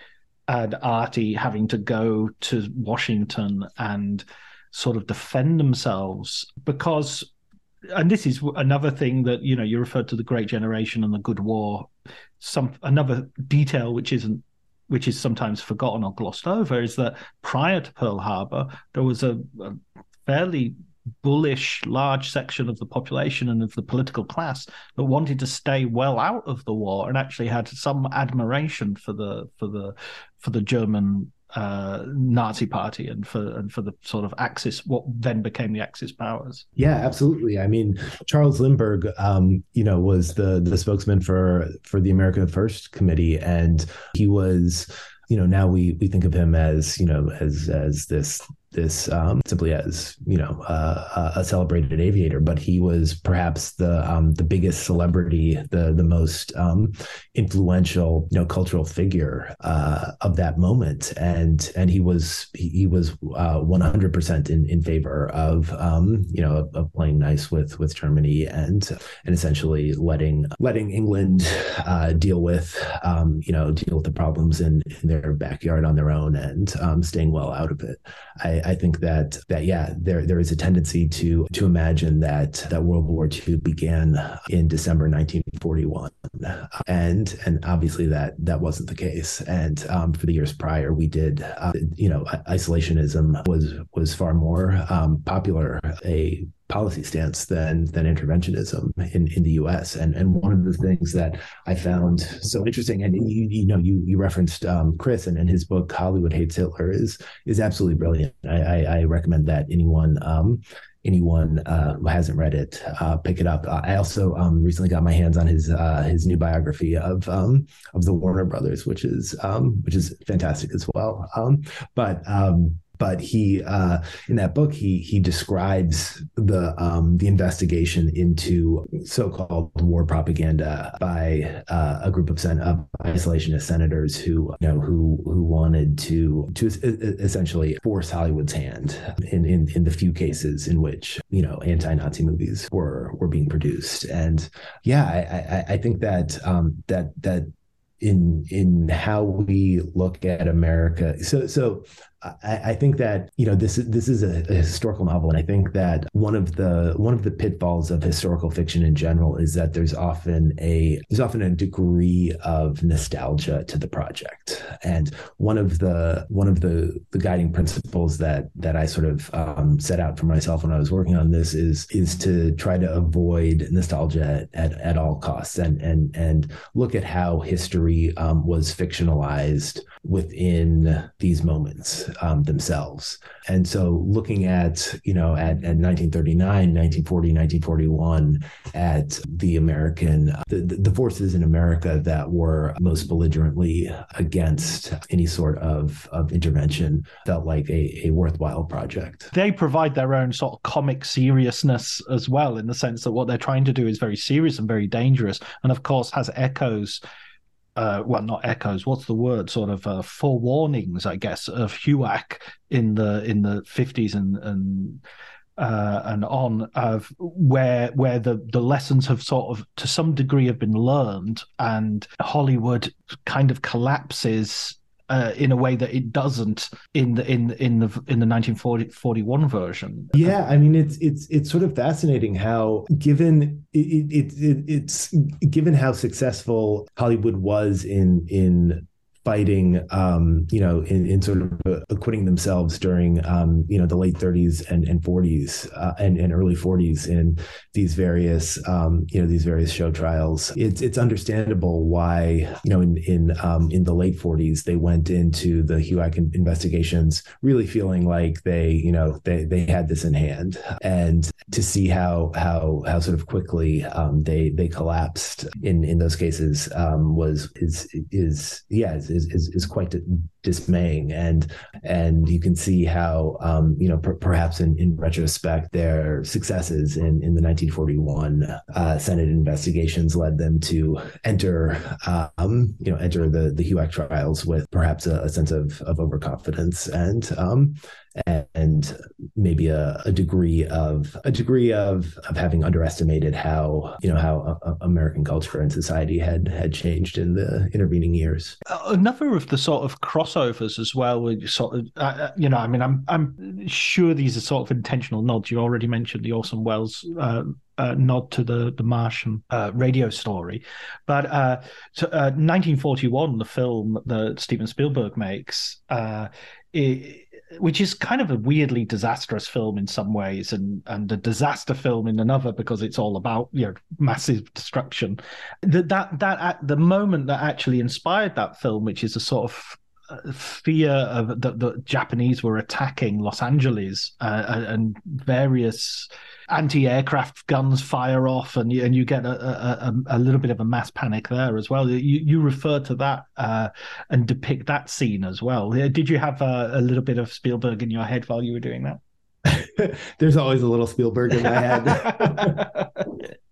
and Artie having to go to Washington and sort of defend themselves because and this is another thing that you know you referred to the great generation and the good war. Some another detail which isn't which is sometimes forgotten or glossed over is that prior to pearl harbor there was a, a fairly bullish large section of the population and of the political class that wanted to stay well out of the war and actually had some admiration for the for the for the German uh, Nazi party and for and for the sort of Axis, what then became the Axis powers. Yeah, absolutely. I mean, Charles Lindbergh, um, you know, was the the spokesman for for the America First Committee, and he was you know now we we think of him as you know as as this this um, simply as you know uh, a celebrated aviator, but he was perhaps the um, the biggest celebrity, the the most um, influential you know cultural figure uh, of that moment, and and he was he, he was uh, one hundred percent in in favor of um, you know of, of, playing nice with with Germany and and essentially letting letting England uh, deal with um, you know deal with the problems in in their backyard on their own and um, staying well out of it. I, I think that that yeah, there there is a tendency to to imagine that that World War II began in December 1941, and and obviously that that wasn't the case. And um, for the years prior, we did uh, you know isolationism was was far more um, popular. A policy stance than than interventionism in, in the U.S. And and one of the things that I found so interesting, and you you know you you referenced um, Chris and, and his book Hollywood Hates Hitler is is absolutely brilliant. I, I, I recommend that anyone. Um, anyone uh, who hasn't read it, uh, pick it up. Uh, I also um, recently got my hands on his uh, his new biography of um, of the Warner Brothers, which is um, which is fantastic as well. Um, but um, but he uh, in that book he he describes the um, the investigation into so-called war propaganda by uh, a group of, sen- of isolationist senators who you know who who wanted to to essentially force Hollywood's hand in in, in the few cases in which you know anti-Nazi movies were were being produced. And yeah I I, I think that um, that that in in how we look at America so so I, I, think that you know this is this is a, a, historical novel, and I think that one of the one of the pitfalls of historical fiction in general is that there's often a there's often a degree of nostalgia to the project, and one of the one of the the guiding principles that that I sort of um, set out for myself when I was working on this is is to try to avoid nostalgia at, at, at all costs, and and and look at how history um, was fictionalized within these moments um, themselves. And so looking at, you know, at, at 1939, 1940, 1941, at the American, the, the forces in America that were most belligerently against any sort of, of intervention felt like a, a worthwhile project. They provide their own sort of comic seriousness as well, in the sense that what they're trying to do is very serious and very dangerous. And of course, has echoes uh, well, not echoes. What's the word? Sort of uh, forewarnings, I guess, of HUAC in the in the fifties and and uh, and on of where where the the lessons have sort of to some degree have been learned, and Hollywood kind of collapses uh, in a way that it doesn't in the in in the in the 1941 version. Yeah, I mean it's it's it's sort of fascinating how given it, it, it it's given how successful Hollywood was in in fighting, um, you know, in, in sort of acquitting themselves during, um, you know, the late 30s and, and 40s uh, and, and early 40s in these various, um, you know, these various show trials. It's it's understandable why, you know, in in um, in the late 40s they went into the HUAC investigations really feeling like they, you know, they they had this in hand, and to see how how how sort of quickly um, they they collapsed in in those cases um, was is is yeah. Is is, is quite dismaying. And and you can see how um, you know per- perhaps in, in retrospect their successes in, in the 1941 uh, Senate investigations led them to enter um, you know enter the the HUAC trials with perhaps a, a sense of of overconfidence. And um, and maybe a, a, degree of a degree of of having underestimated how you know how uh, American culture and society had had changed in the intervening years. Another of the sort of crossovers as well, sort of uh, uh, you know, I mean, I'm I'm sure these are sort of intentional nods. You already mentioned the Orson Welles. Uh, uh, nod to the the Martian uh, radio story, but uh, so, 1941, the film that Steven Spielberg makes, it, which is kind of a weirdly disastrous film in some ways and and a disaster film in another because it's all about you know massive destruction. That that that at the moment that actually inspired that film which is a sort of fear of that the Japanese were attacking Los Angeles uh, and various anti-aircraft guns fire off, and you, and you get a, a, a, little bit of a mass panic there as well. You, you refer to that uh, and depict that scene as well. Did you have a, a little bit of Spielberg in your head while you were doing that? [LAUGHS] There's always a little Spielberg in my head. [LAUGHS]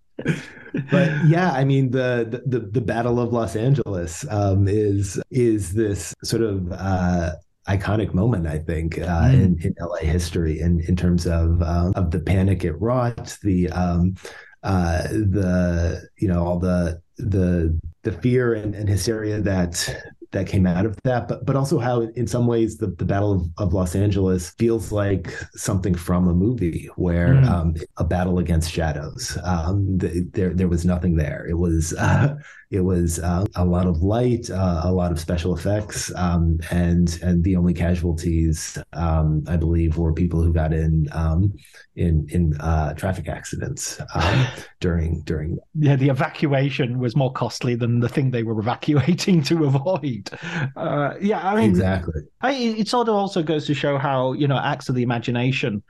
but yeah, I mean the, the the Battle of Los Angeles um, is is this sort of uh, iconic moment, I think, uh, mm. in, in LA history, in in terms of um, of the panic it wrought, the um, uh, the you know all the the the fear and, and hysteria that that came out of that, but but also how in some ways the, the Battle of, of Los Angeles feels like something from a movie where mm. um, a battle against shadows. Um, the, there there was nothing there. It was [LAUGHS] uh, it was uh, a lot of light, uh, a lot of special effects, um, and and the only casualties, um, I believe, were people who got in um, in in uh, traffic accidents um, [LAUGHS] during during. Yeah, the evacuation was more costly than the thing they were [LAUGHS] evacuating to avoid. Uh, yeah, I mean, exactly. I, it sort of also goes to show how you know acts of the imagination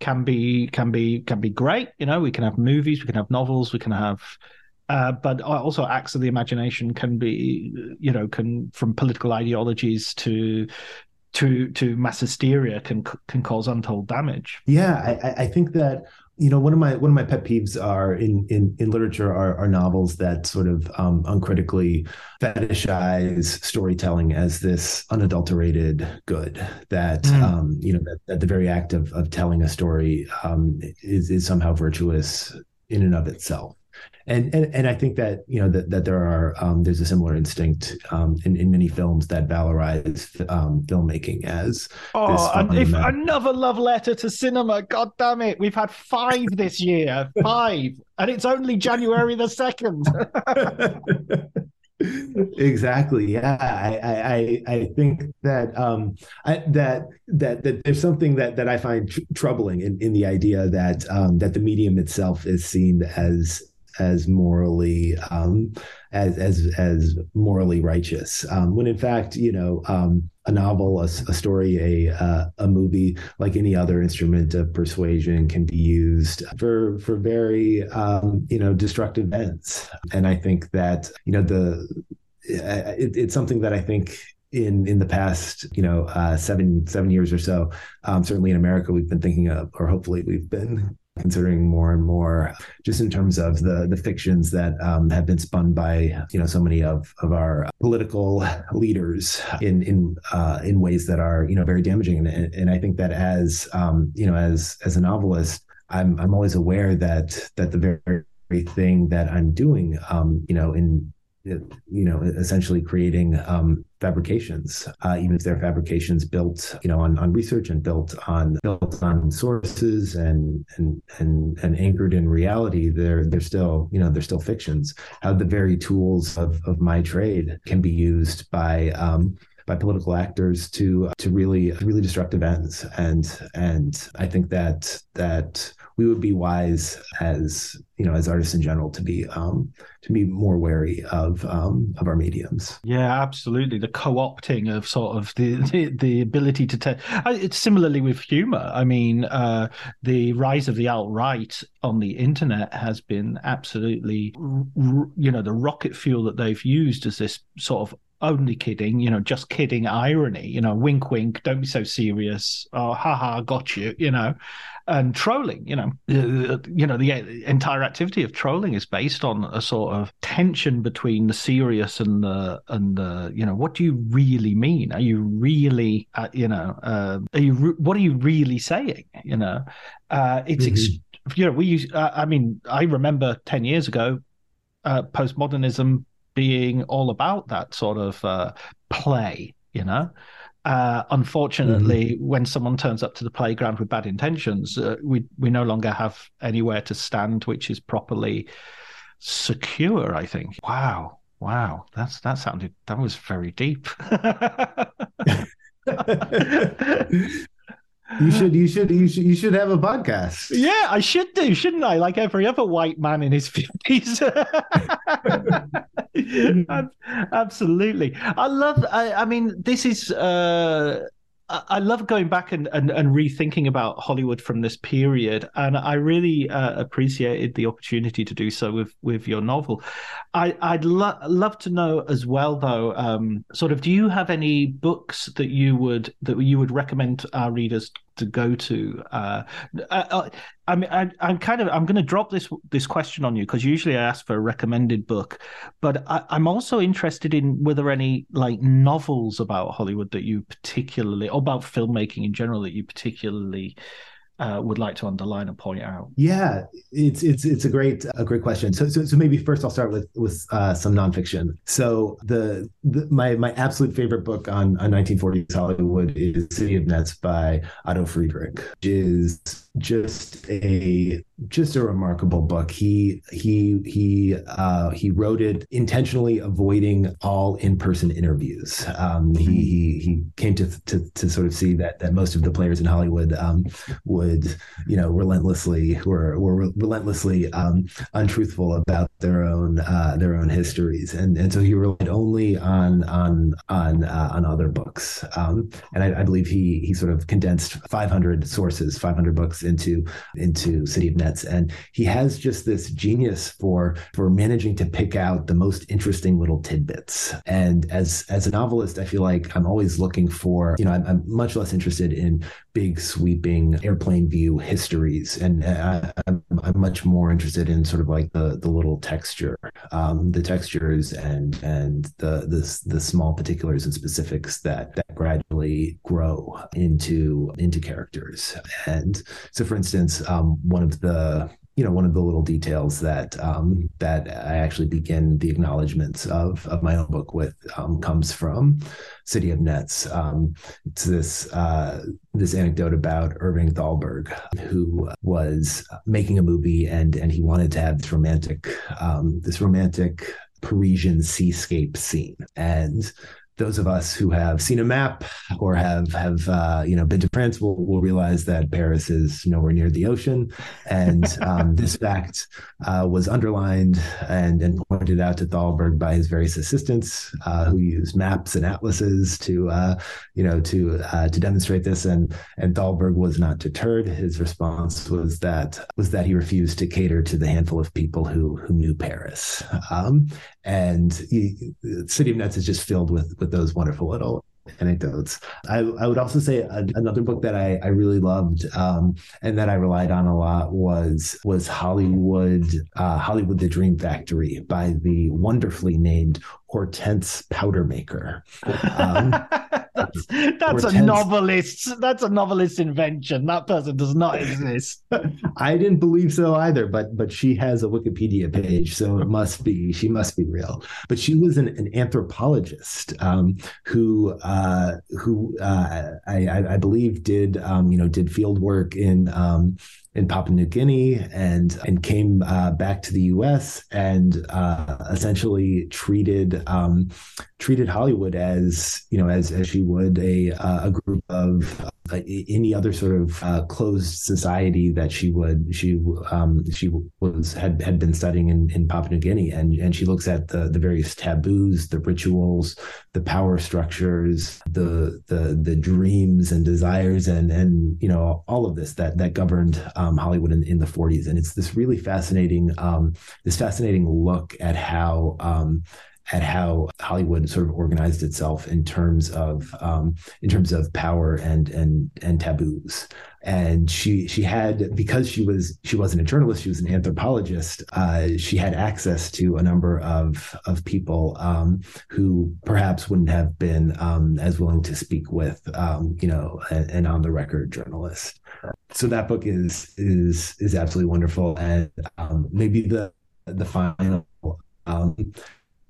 can be can be can be great. You know, we can have movies, we can have novels, we can have uh, but also acts of the imagination can be, you know, can from political ideologies to to to mass hysteria can can cause untold damage. Yeah, I, I think that you know one of my one of my pet peeves are in in, in literature are, are novels that sort of um, uncritically fetishize storytelling as this unadulterated good that mm. um, you know that, that, the very act of, of telling a story um, is is somehow virtuous in and of itself and and and I think that you know that that there are um, there's a similar instinct um, in in many films that valorize um, filmmaking as oh and if another love letter to cinema. God damn it, we've had five this year, five, and it's only January the second. [LAUGHS] exactly yeah I, I i think that um I, that that that there's something that that i find tr- troubling in in the idea that um that the medium itself is seen as as morally um, as as as morally righteous. Um, when in fact you know um, a novel a, a story a uh, a movie like any other instrument of persuasion can be used for for very um, you know destructive ends. And I think that you know the it, it's something that I think in in the past you know uh, seven seven years or so um, certainly in America we've been thinking of or hopefully we've been considering more and more, just in terms of the the fictions that um, have been spun by you know so many of of our political leaders in in uh, in ways that are you know very damaging. And, and I think that as um, you know as as a novelist, I'm I'm always aware that that the very, thing that I'm doing, um, you know, in you know, essentially creating um, fabrications, uh, even if they're fabrications built, you know, on, on research and built on built on sources and and and and anchored in reality. They're they're still, you know, they're still fictions. How the very tools of of my trade can be used by um, by political actors to to really really destructive ends and and I think that that we would be wise as you know as artists in general to be um, to be more wary of um, of our mediums. Yeah, absolutely. The co-opting of sort of the the, the ability to take. It's similarly with humor. I mean, uh, the rise of the alt right on the internet has been absolutely, you know, the rocket fuel that they've used as this sort of only kidding, you know, just kidding irony, you know, wink, wink, don't be so serious. Oh, haha, got you, you know, and trolling, you know, uh, you know, the entire activity of trolling is based on a sort of tension between the serious and the, and the, you know, what do you really mean? Are you really, uh, you know, uh, are you, re- what are you really saying? You know, uh, it's, mm-hmm. ex- you know, we use, uh, I mean, I remember 10 years ago, uh, postmodernism being all about that sort of uh, play, you know. Uh, unfortunately, mm-hmm. when someone turns up to the playground with bad intentions, uh, we we no longer have anywhere to stand, which is properly secure. I think. Wow, wow, that's that sounded that was very deep. [LAUGHS] [LAUGHS] [LAUGHS] You should, you should, you should, you should have a podcast. Yeah, I should do, shouldn't I? Like every other white man in his fifties. [LAUGHS] [LAUGHS] Absolutely, I love. I, I mean, this is. Uh, I love going back and, and, and, rethinking about Hollywood from this period, and I really uh, appreciated the opportunity to do so with with your novel. I, would lo- love to know as well, though, um, sort of, do you have any books that you would that you would recommend our readers to go to? Uh, uh, uh I mean, I, am kind of I'm going to drop this this question on you because usually I ask for a recommended book, but I, am also interested in whether any like novels about Hollywood that you particularly, or about filmmaking in general, that you particularly uh, would like to underline and point out? Yeah, it's it's it's a great a great question. So so, so maybe first I'll start with with uh, some nonfiction. So the, the, my my absolute favorite book on on 1940s Hollywood is City of Nets by Otto Friedrich, which is just a just a remarkable book. He he he uh, he wrote it intentionally avoiding all in person interviews. Um, he, he he came to, to to sort of see that that most of the players in Hollywood um, would you know relentlessly were were relentlessly um, untruthful about their own uh, their own histories, and and so he relied only on on on uh, on other books. Um, and I, I believe he he sort of condensed 500 sources, 500 books into into City of Nets, and he has just this genius for for managing to pick out the most interesting little tidbits. And as as a novelist, I feel like I'm always looking for you know I'm, I'm much less interested in big sweeping airplane view histories, and I, am I'm much more interested in sort of like the the little texture, um, the textures and and the the the small particulars and specifics that that gradually grow into into characters. And so, for instance, um, one of the you know one of the little details that um, that I actually begin the acknowledgments of of my own book with um, comes from City of Nets. Um, it's this uh, this anecdote about Irving Thalberg, who was making a movie and and he wanted to have this romantic um, this romantic Parisian seascape scene and those of us who have seen a map or have have uh, you know been to France will, will realize that Paris is nowhere near the ocean, and [LAUGHS] um, this fact uh, was underlined and and pointed out to Thalberg by his various assistants uh, who used maps and atlases to uh, you know to uh, to demonstrate this, and and Thalberg was not deterred. His response was that was that he refused to cater to the handful of people who who knew Paris, um, and he, City of Nets is just filled with with those wonderful little anecdotes. I, I would also say a, another book that I, I really loved um, and that I relied on a lot was was Hollywood uh, Hollywood the Dream Factory by the wonderfully named Hortense Powdermaker. [LAUGHS] Um, that's [LAUGHS] that's a novelist. That's a novelist invention. That person does not [LAUGHS] exist. [LAUGHS] I didn't believe so either, but but she has a Wikipedia page, so it must be she must be real. But she was an, an anthropologist um, who uh, who uh, I, I, believe did um, you know did field work in um, in Papua New Guinea and and came uh, back to the U.S. and uh, essentially treated um, treated Hollywood as you know as as she would a uh, a group of uh, any other sort of uh, closed society that she would she um, she was had had been studying in, in Papua New Guinea. And and she looks at the the various taboos, the rituals, the power structures, the the the dreams and desires and and you know all of this that that governed um, Hollywood in, in the 40s and it's this really fascinating um, this fascinating look at how um, at how Hollywood sort of organized itself in terms of um, in terms of power and and and taboos. And she she had because she was she wasn't a journalist, she was an anthropologist. Uh, she had access to a number of of people um, who perhaps wouldn't have been um, as willing to speak with um, you know an on the record journalist. So that book is is is absolutely wonderful, and um, maybe the the final um,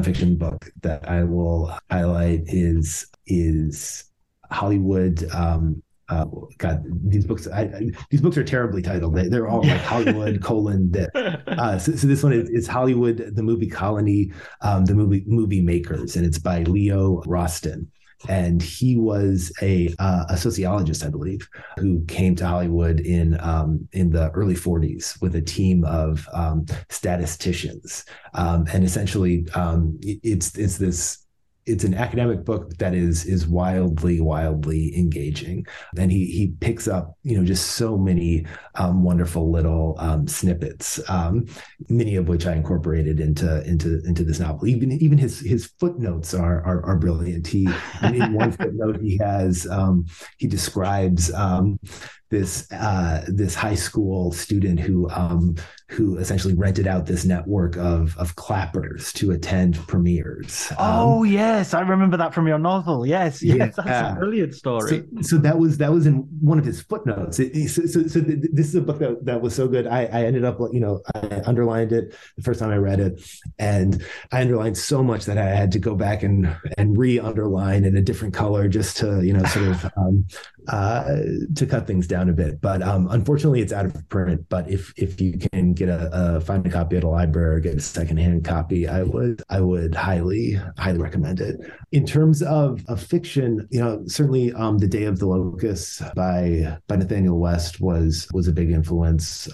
fiction book that I will highlight is is Hollywood. Um, uh, God, these books I, I, these books are terribly titled. They, are all like Hollywood [LAUGHS] colon. Uh, so, so, this one is, is, Hollywood, the movie colony, um, the movie movie makers, and it's by Leo Rosten and he was a uh, a sociologist, I believe, who came to Hollywood in um, in the early 40s with a team of um, statisticians, um, and essentially um, it's it's this it's an academic book that is is wildly wildly engaging. And he he picks up you know just so many um, wonderful little um, snippets um, many of which i incorporated into into into this novel. Even even his his footnotes are are, are brilliant. He in one [LAUGHS] footnote he has um, he describes um, this uh, this high school student who um, who essentially rented out this network of of clappers to attend premieres. Um, oh yes, I remember that from your novel. Yes, yes, yeah, that's a brilliant story. So, so, that was that was in one of his footnotes. It, so, so, so, this is a book that, that was so good. I, I ended up you know I underlined it the first time I read it, and I underlined so much that I had to go back and and re-underline in a different color just to you know sort of [LAUGHS] um, uh, to cut things down a bit. But um, unfortunately, it's out of print. But if if you can get a, a find a copy at a library or get a secondhand copy, I would I would highly highly recommend it. In terms of, a fiction, you know, certainly um, the Day of the Locusts by by Nathanael West was was a big influence.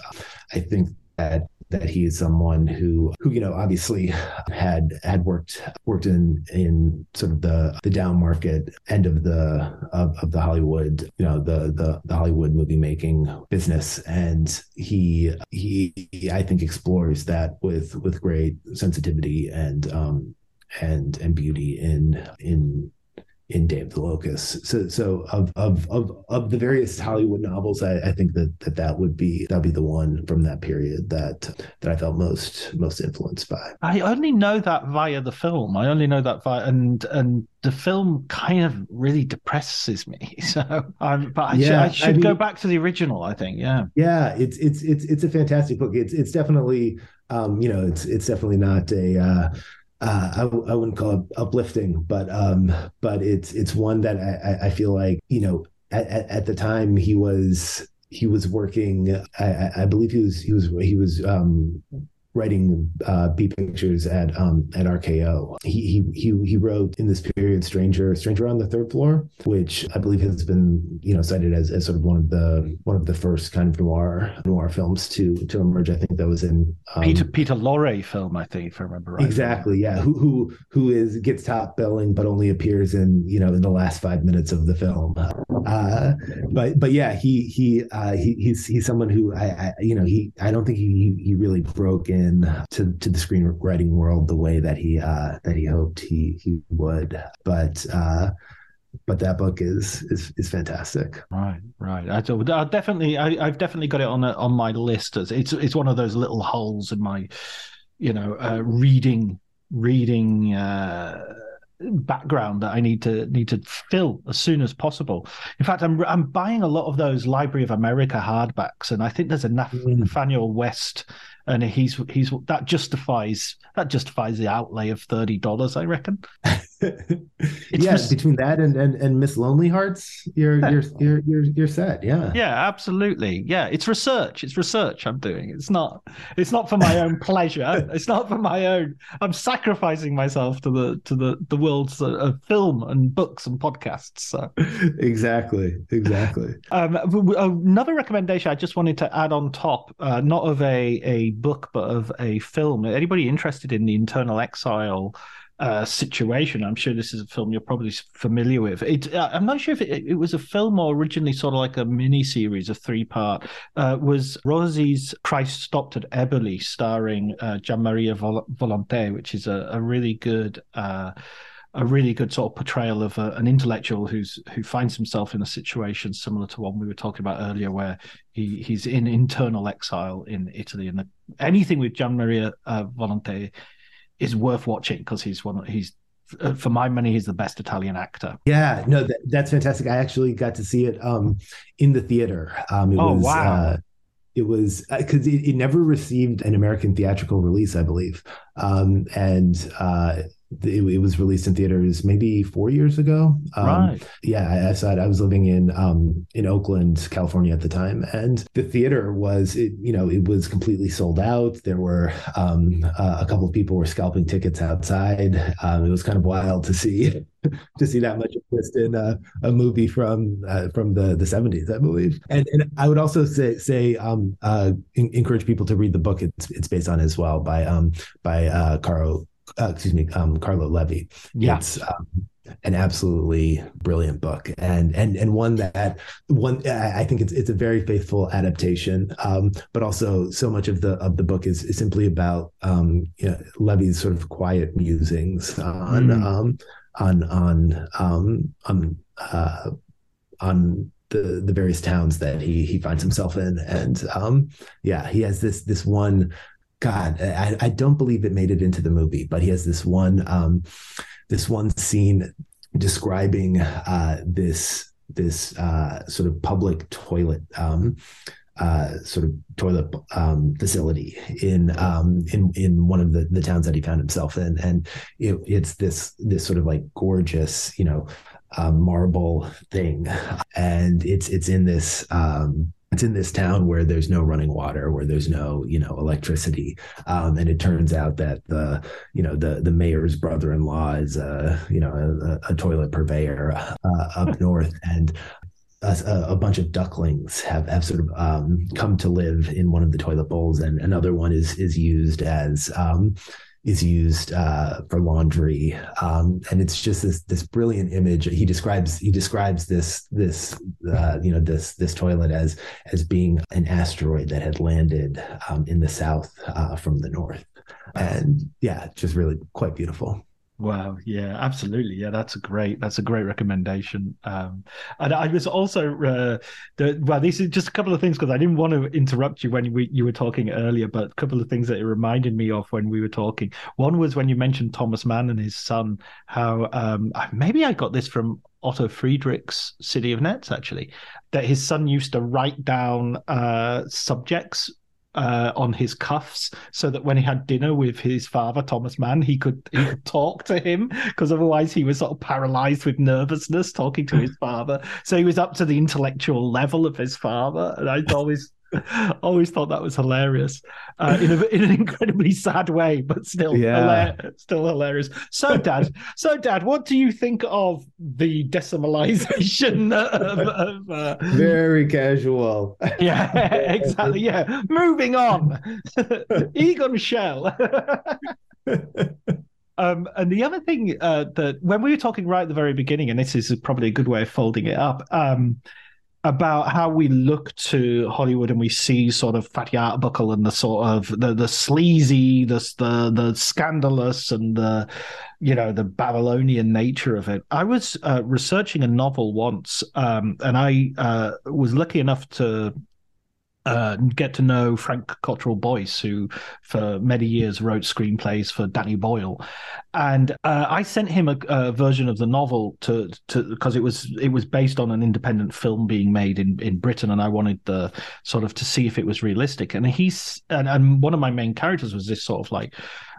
I think that that he is someone who who you know obviously had had worked worked in in sort of the the down market end of the of, of the Hollywood you know the the the Hollywood movie making business. And he he I think explores that with with great sensitivity and um and and beauty in in in of the Locust. So, so of of of of the various Hollywood novels, I, I think that, that that would be that would be the one from that period that that I felt most most influenced by. I only know that via the film. I only know that via and and the film kind of really depresses me. [LAUGHS] So, um, but I yeah, should, I should I mean, go back to the original. I think, yeah, yeah, it's it's it's it's a fantastic book. It's it's definitely um, you know, it's it's definitely not a uh, uh, I, I wouldn't call it uplifting, but um, but it's it's one that I, I feel like you know at, at, at the time he was he was working. I, I believe he was he was he was um, writing uh, B pictures at um, at RKO. He, he he he wrote in this period Stranger Stranger on the Third Floor, which I believe has been you know cited as, as sort of one of the one of the first kind of noir noir films to to emerge. I think that was in um, Peter Peter Lorre film. I think if I remember right. Exactly. Yeah. Who who who is gets top billing but only appears in you know in the last five minutes of the film. Uh, but but yeah, he he uh, he he's he's someone who I, I you know he I don't think he he really broke in in to, to the screenwriting world the way that he uh, that he hoped he he would. But uh, but that book is is is fantastic. Right, right. I, I definitely, I, have definitely got it on a, on my list. It's it's one of those little holes in my, you know, uh, reading reading uh, background that I need to need to fill as soon as possible. In fact, I'm I'm buying a lot of those Library of America hardbacks, and I think there's enough mm. Nathanael West and he's he's that justifies that justifies the outlay of thirty dollars, I reckon. [LAUGHS] yeah, between that and, and and Miss Lonelyhearts, you're you're you're you're you're set. Yeah. Yeah, absolutely. Yeah, it's research. It's research I'm doing. It's not it's not for my own pleasure. [LAUGHS] It's not for my own. I'm sacrificing myself to the to the the world's of film and books and podcasts. So. [LAUGHS] Exactly. Exactly. Um, another recommendation I just wanted to add on top, uh, not of a a book but of a film. Anybody interested in the Internal Exile? Uh, situation. I'm sure this is a film you're probably familiar with. It, uh, I'm not sure if it, it, was a film or originally sort of like a mini series, a three part. Uh, was Rosi's Christ Stopped at Eboli, starring uh, Gianmaria Vol- Volonté, which is a, a really good. Uh, a really good sort of portrayal of a, an intellectual who's who finds himself in a situation similar to one we were talking about earlier, where he, he's in internal exile in Italy, and the, anything with Gianmaria uh, Volonté is worth watching because he's one. He's uh, for my money, he's the best Italian actor. Yeah, no, that, that's fantastic. I actually got to see it um, in the theater. Um, it oh was, wow! Uh, it was because uh, it, it, never received an American theatrical release, I believe, um, and uh, it, it, was released in theaters maybe four years ago. Um, right. Yeah, I, I, saw it. I was living in um, in Oakland, California at the time, and the theater was it. You know, it was completely sold out. There were um, uh, a couple of people were scalping tickets outside. Um, it was kind of wild to see [LAUGHS] to see that much interest in uh, a movie from uh, from the the seventies, I believe. And and I would also say say um, uh, in, encourage people to read the book it's it's based on as well by um by uh, Caro uh, excuse me, um, Carlo Levi. Yeah. It's um, an absolutely brilliant book and and and one that one I think it's it's a very faithful adaptation um, but also so much of the of the book is, is simply about um, you know, Levi's sort of quiet musings on mm. um, on on um, on uh, on the the various towns that he he finds himself in and um yeah he has this this one God, I, I don't believe it made it into the movie, but he has this one um, this one scene describing uh, this this uh, sort of public toilet um, uh, sort of toilet um, facility in um, in in one of the, the towns that he found himself in, and it, it's this this sort of like gorgeous, you know, uh, marble thing, and it's it's in this um, it's in this town where there's no running water, where there's no, you know, electricity. Um, and it turns out that the, you know, the the mayor's brother-in-law is a, you know, a, a toilet purveyor uh, up [LAUGHS] north, and a, a, bunch of ducklings have, have sort of um, come to live in one of the toilet bowls, and another one is is used as um, is used uh, for laundry, um, and it's just this this brilliant image. He describes he describes this this uh, you know this this toilet as as being an asteroid that had landed um, in the south uh, from the north, and yeah, just really quite beautiful. Wow. Yeah, absolutely. Yeah, that's a great, that's a great recommendation. Um, and I was also, uh, the, well, these are just a couple of things because I didn't want to interrupt you when we, you were talking earlier, but a couple of things that it reminded me of when we were talking. One was when you mentioned Thomas Mann and his son, how, um, maybe I got this from Otto Friedrich's City of Nets, actually, that his son used to write down uh, subjects uh, on his cuffs so that when he had dinner with his father Thomas Mann, he could he could talk to him because otherwise he was sort of paralyzed with nervousness talking to his [LAUGHS] father. So he was up to the intellectual level of his father, and I always always thought that was hilarious uh, in, a, in an incredibly sad way, but still, yeah. hilarious, still hilarious. So, Dad, so Dad, what do you think of the decimalization [LAUGHS] of? of uh... Very casual. [LAUGHS] Yeah, exactly. Yeah, moving on. [LAUGHS] Egon Schiele. Um, and the other thing uh, that when we were talking right at the very beginning, and this is probably a good way of folding it up, um, about how we look to Hollywood and we see sort of Fatty Arbuckle and the sort of the the sleazy, the the the scandalous, and the you know the Babylonian nature of it. I was uh, researching a novel once, um, and I uh, was lucky enough to uh, get to know Frank Cottrell Boyce, who for many years wrote screenplays for Danny Boyle, and uh, I sent him a, a, version of the novel to to because it was it was based on an independent film being made in, in Britain, and I wanted the sort of to see if it was realistic. And he's and, and one of my main characters was this sort of like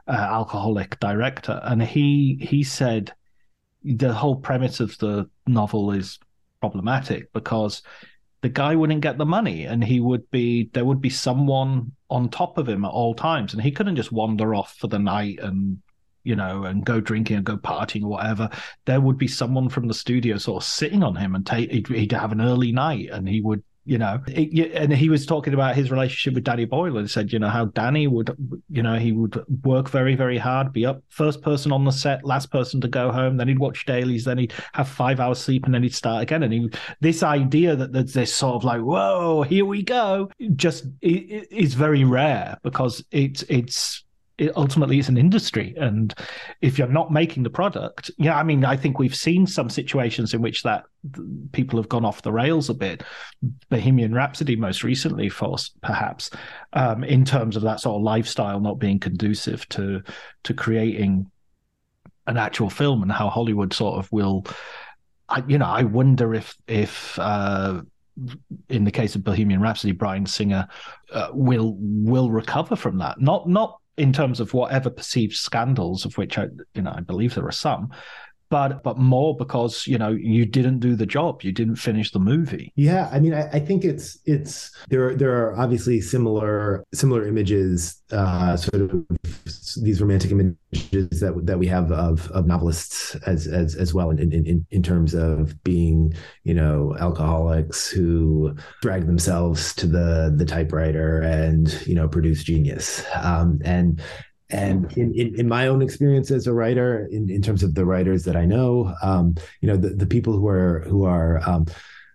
uh, alcoholic director, and he he said the whole premise of the novel is problematic because the guy wouldn't get the money and he would be there would be someone on top of him at all times and he couldn't just wander off for the night and you know and go drinking and go partying or whatever. There would be someone from the studio sort of sitting on him and take he'd, he'd have an early night and he would you know it, and he was talking about his relationship with danny boyle and said you know how danny would you know he would work very very hard be up first person on the set last person to go home then he'd watch dailies then he'd have five hours sleep and then he'd start again. And he this idea that there's this sort of like whoa here we go just is very rare because it's it's it ultimately it's an industry and if you're not making the product yeah i mean i think we've seen some situations in which that people have gone off the rails a bit bohemian rhapsody most recently for perhaps um, in terms of that sort of lifestyle not being conducive to to creating an actual film and how hollywood sort of will I, you know i wonder if if uh, in the case of Bohemian Rhapsody, Bryan Singer uh, will will recover from that. Not not in terms of whatever perceived scandals, of which I, you know, I believe there are some, but but more because you know you didn't do the job. You didn't finish the movie. Yeah i mean i, I think it's it's there are there are obviously similar similar images uh sort of these romantic images that that we have of of novelists as as as well in in in terms of being you know alcoholics who drag themselves to the the typewriter and you know produce genius. Um and and in, in, in, my own experience as a writer in, in terms of the writers that i know um, you know the, the people who are who are um,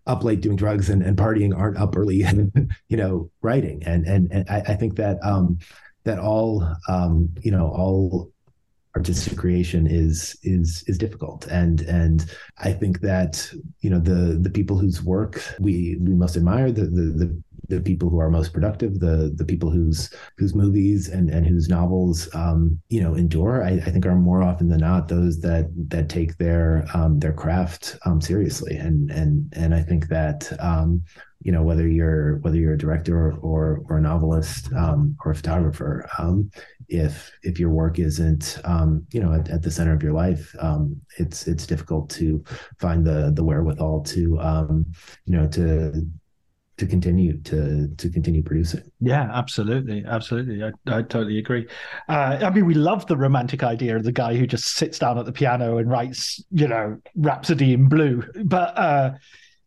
up late doing drugs and, and partying aren't up early [LAUGHS] you know writing. And and, and I, I think that um, that all um, you know all artistic creation is is is difficult. And and i think that you know the the people whose work we we most admire the the, the the people who are most productive, the the people whose whose movies and and whose novels um, you know endure. I, I, think are more often than not those that that take their um, their craft um, seriously, and and and I think that um, you know whether you're whether you're a director or or, a novelist um, or a photographer, um, if if your work isn't you know at, at, the center of your life, it's it's difficult to find the the wherewithal to you know to to continue to to continue producing. Yeah, absolutely, absolutely. I, I totally agree. Uh, I mean, we love the romantic idea of the guy who just sits down at the piano and writes, you know, Rhapsody in Blue. But uh,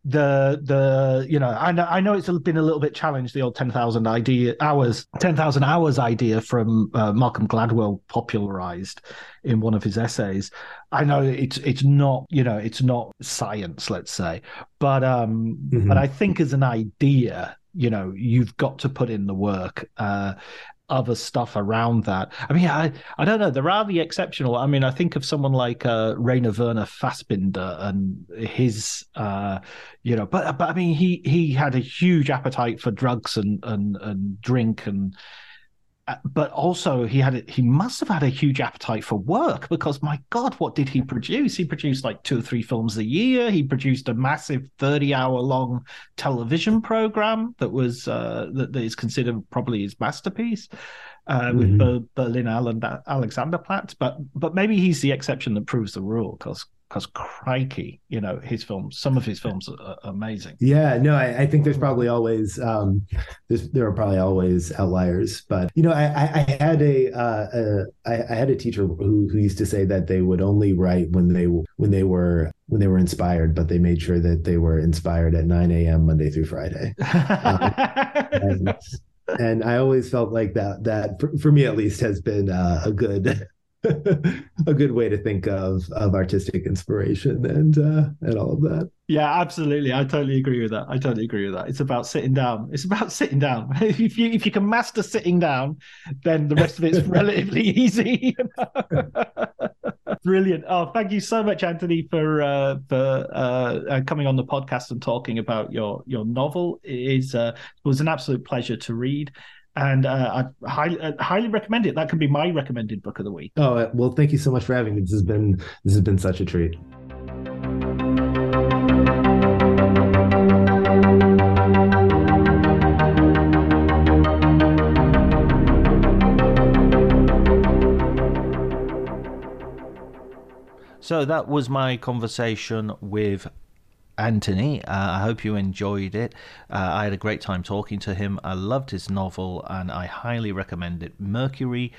the the you know I know I know it's been a little bit challenged the old ten thousand idea hours ten thousand hours idea from uh, Malcolm Gladwell popularized in one of his essays. I know it's it's not you know it's not science let's say, but um mm-hmm. but I think as an idea you know you've got to put in the work uh, other stuff around that. I mean, I, I don't know. There are the exceptional. I mean, I think of someone like uh, Rainer Werner Fassbinder and his, uh, you know, but but I mean, he he had a huge appetite for drugs and and and drink and but also he had he must have had a huge appetite for work because my god what did he produce? He produced like two or three films a year. He produced a massive 30 hour long television program that was uh, that, is considered probably his masterpiece uh, mm-hmm. with Ber- Berlin Alexanderplatz. But but maybe he's the exception that proves the rule because because crikey, you know, his films, some of his films are, amazing. Yeah, no, I, I, think there's probably always, um, there's, there are probably always outliers, but you know, I, I had a, uh, a I, I had a teacher who, who used to say that they would only write when they, when they were, when they were inspired, but they made sure that they were inspired at 9 a.m. Monday through Friday. [LAUGHS] um, and, and I always felt like that, that for, for me at least has been uh, a good, [LAUGHS] a good way to think of of artistic inspiration and uh, and all of that. Yeah, absolutely. I totally agree with that. I totally agree with that. It's about sitting down. It's about [LAUGHS] sitting down. [LAUGHS] if you if you can master sitting down, then the rest of it's relatively easy. Brilliant. Oh, thank you so much, Anthony, for uh, for uh, uh, coming on the podcast and talking about your your novel. It is uh, it was an absolute pleasure to read and uh, I highly, uh, highly recommend it. That can be my recommended book of the week. Oh well, thank you so much for having me. This has been this has been such a treat. So that was my conversation with Anthony. Uh, I hope you enjoyed it. Uh, I had a great time talking to him. I loved his novel and I highly recommend it. Mercury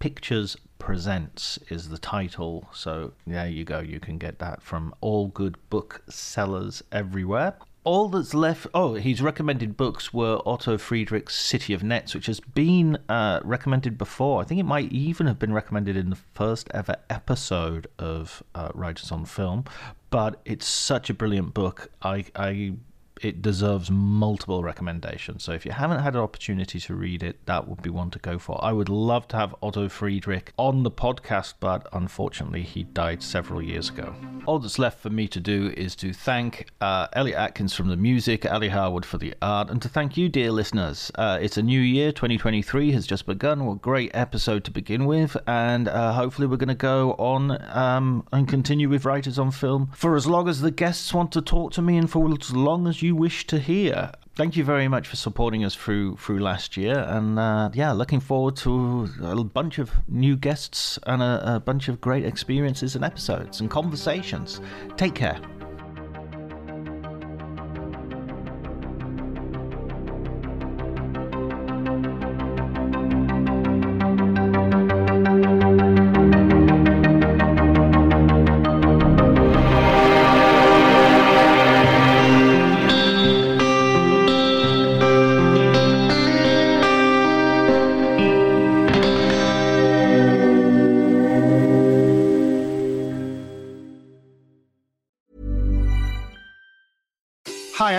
Pictures Presents is the title. So there you go. You can get that from all good booksellers everywhere all that's left. Oh, his recommended books were Otto Friedrich's City of Nets, which has been uh, recommended before. I think it might even have been recommended in the first ever episode of uh, Writers on Film. But it's such a brilliant book. I, I it deserves multiple recommendations. So if you haven't had an opportunity to read it, that would be one to go for. I would love to have Otto Friedrich on the podcast, but unfortunately he died several years ago. All that's left for me to do is to thank uh, Elliot Atkins from the music, Ali Harwood for the art, and to thank you, dear listeners. Uh, it's a new year, 2023 has just begun. What a great episode to begin with, and uh, hopefully we're going to go on um, and continue with Writers on Film for as long as the guests want to talk to me and for as long as you you wish to hear. Thank you very much for supporting us through through last year, and uh, yeah, looking forward to a bunch of new guests and a, a bunch of great experiences and episodes and conversations. Take care.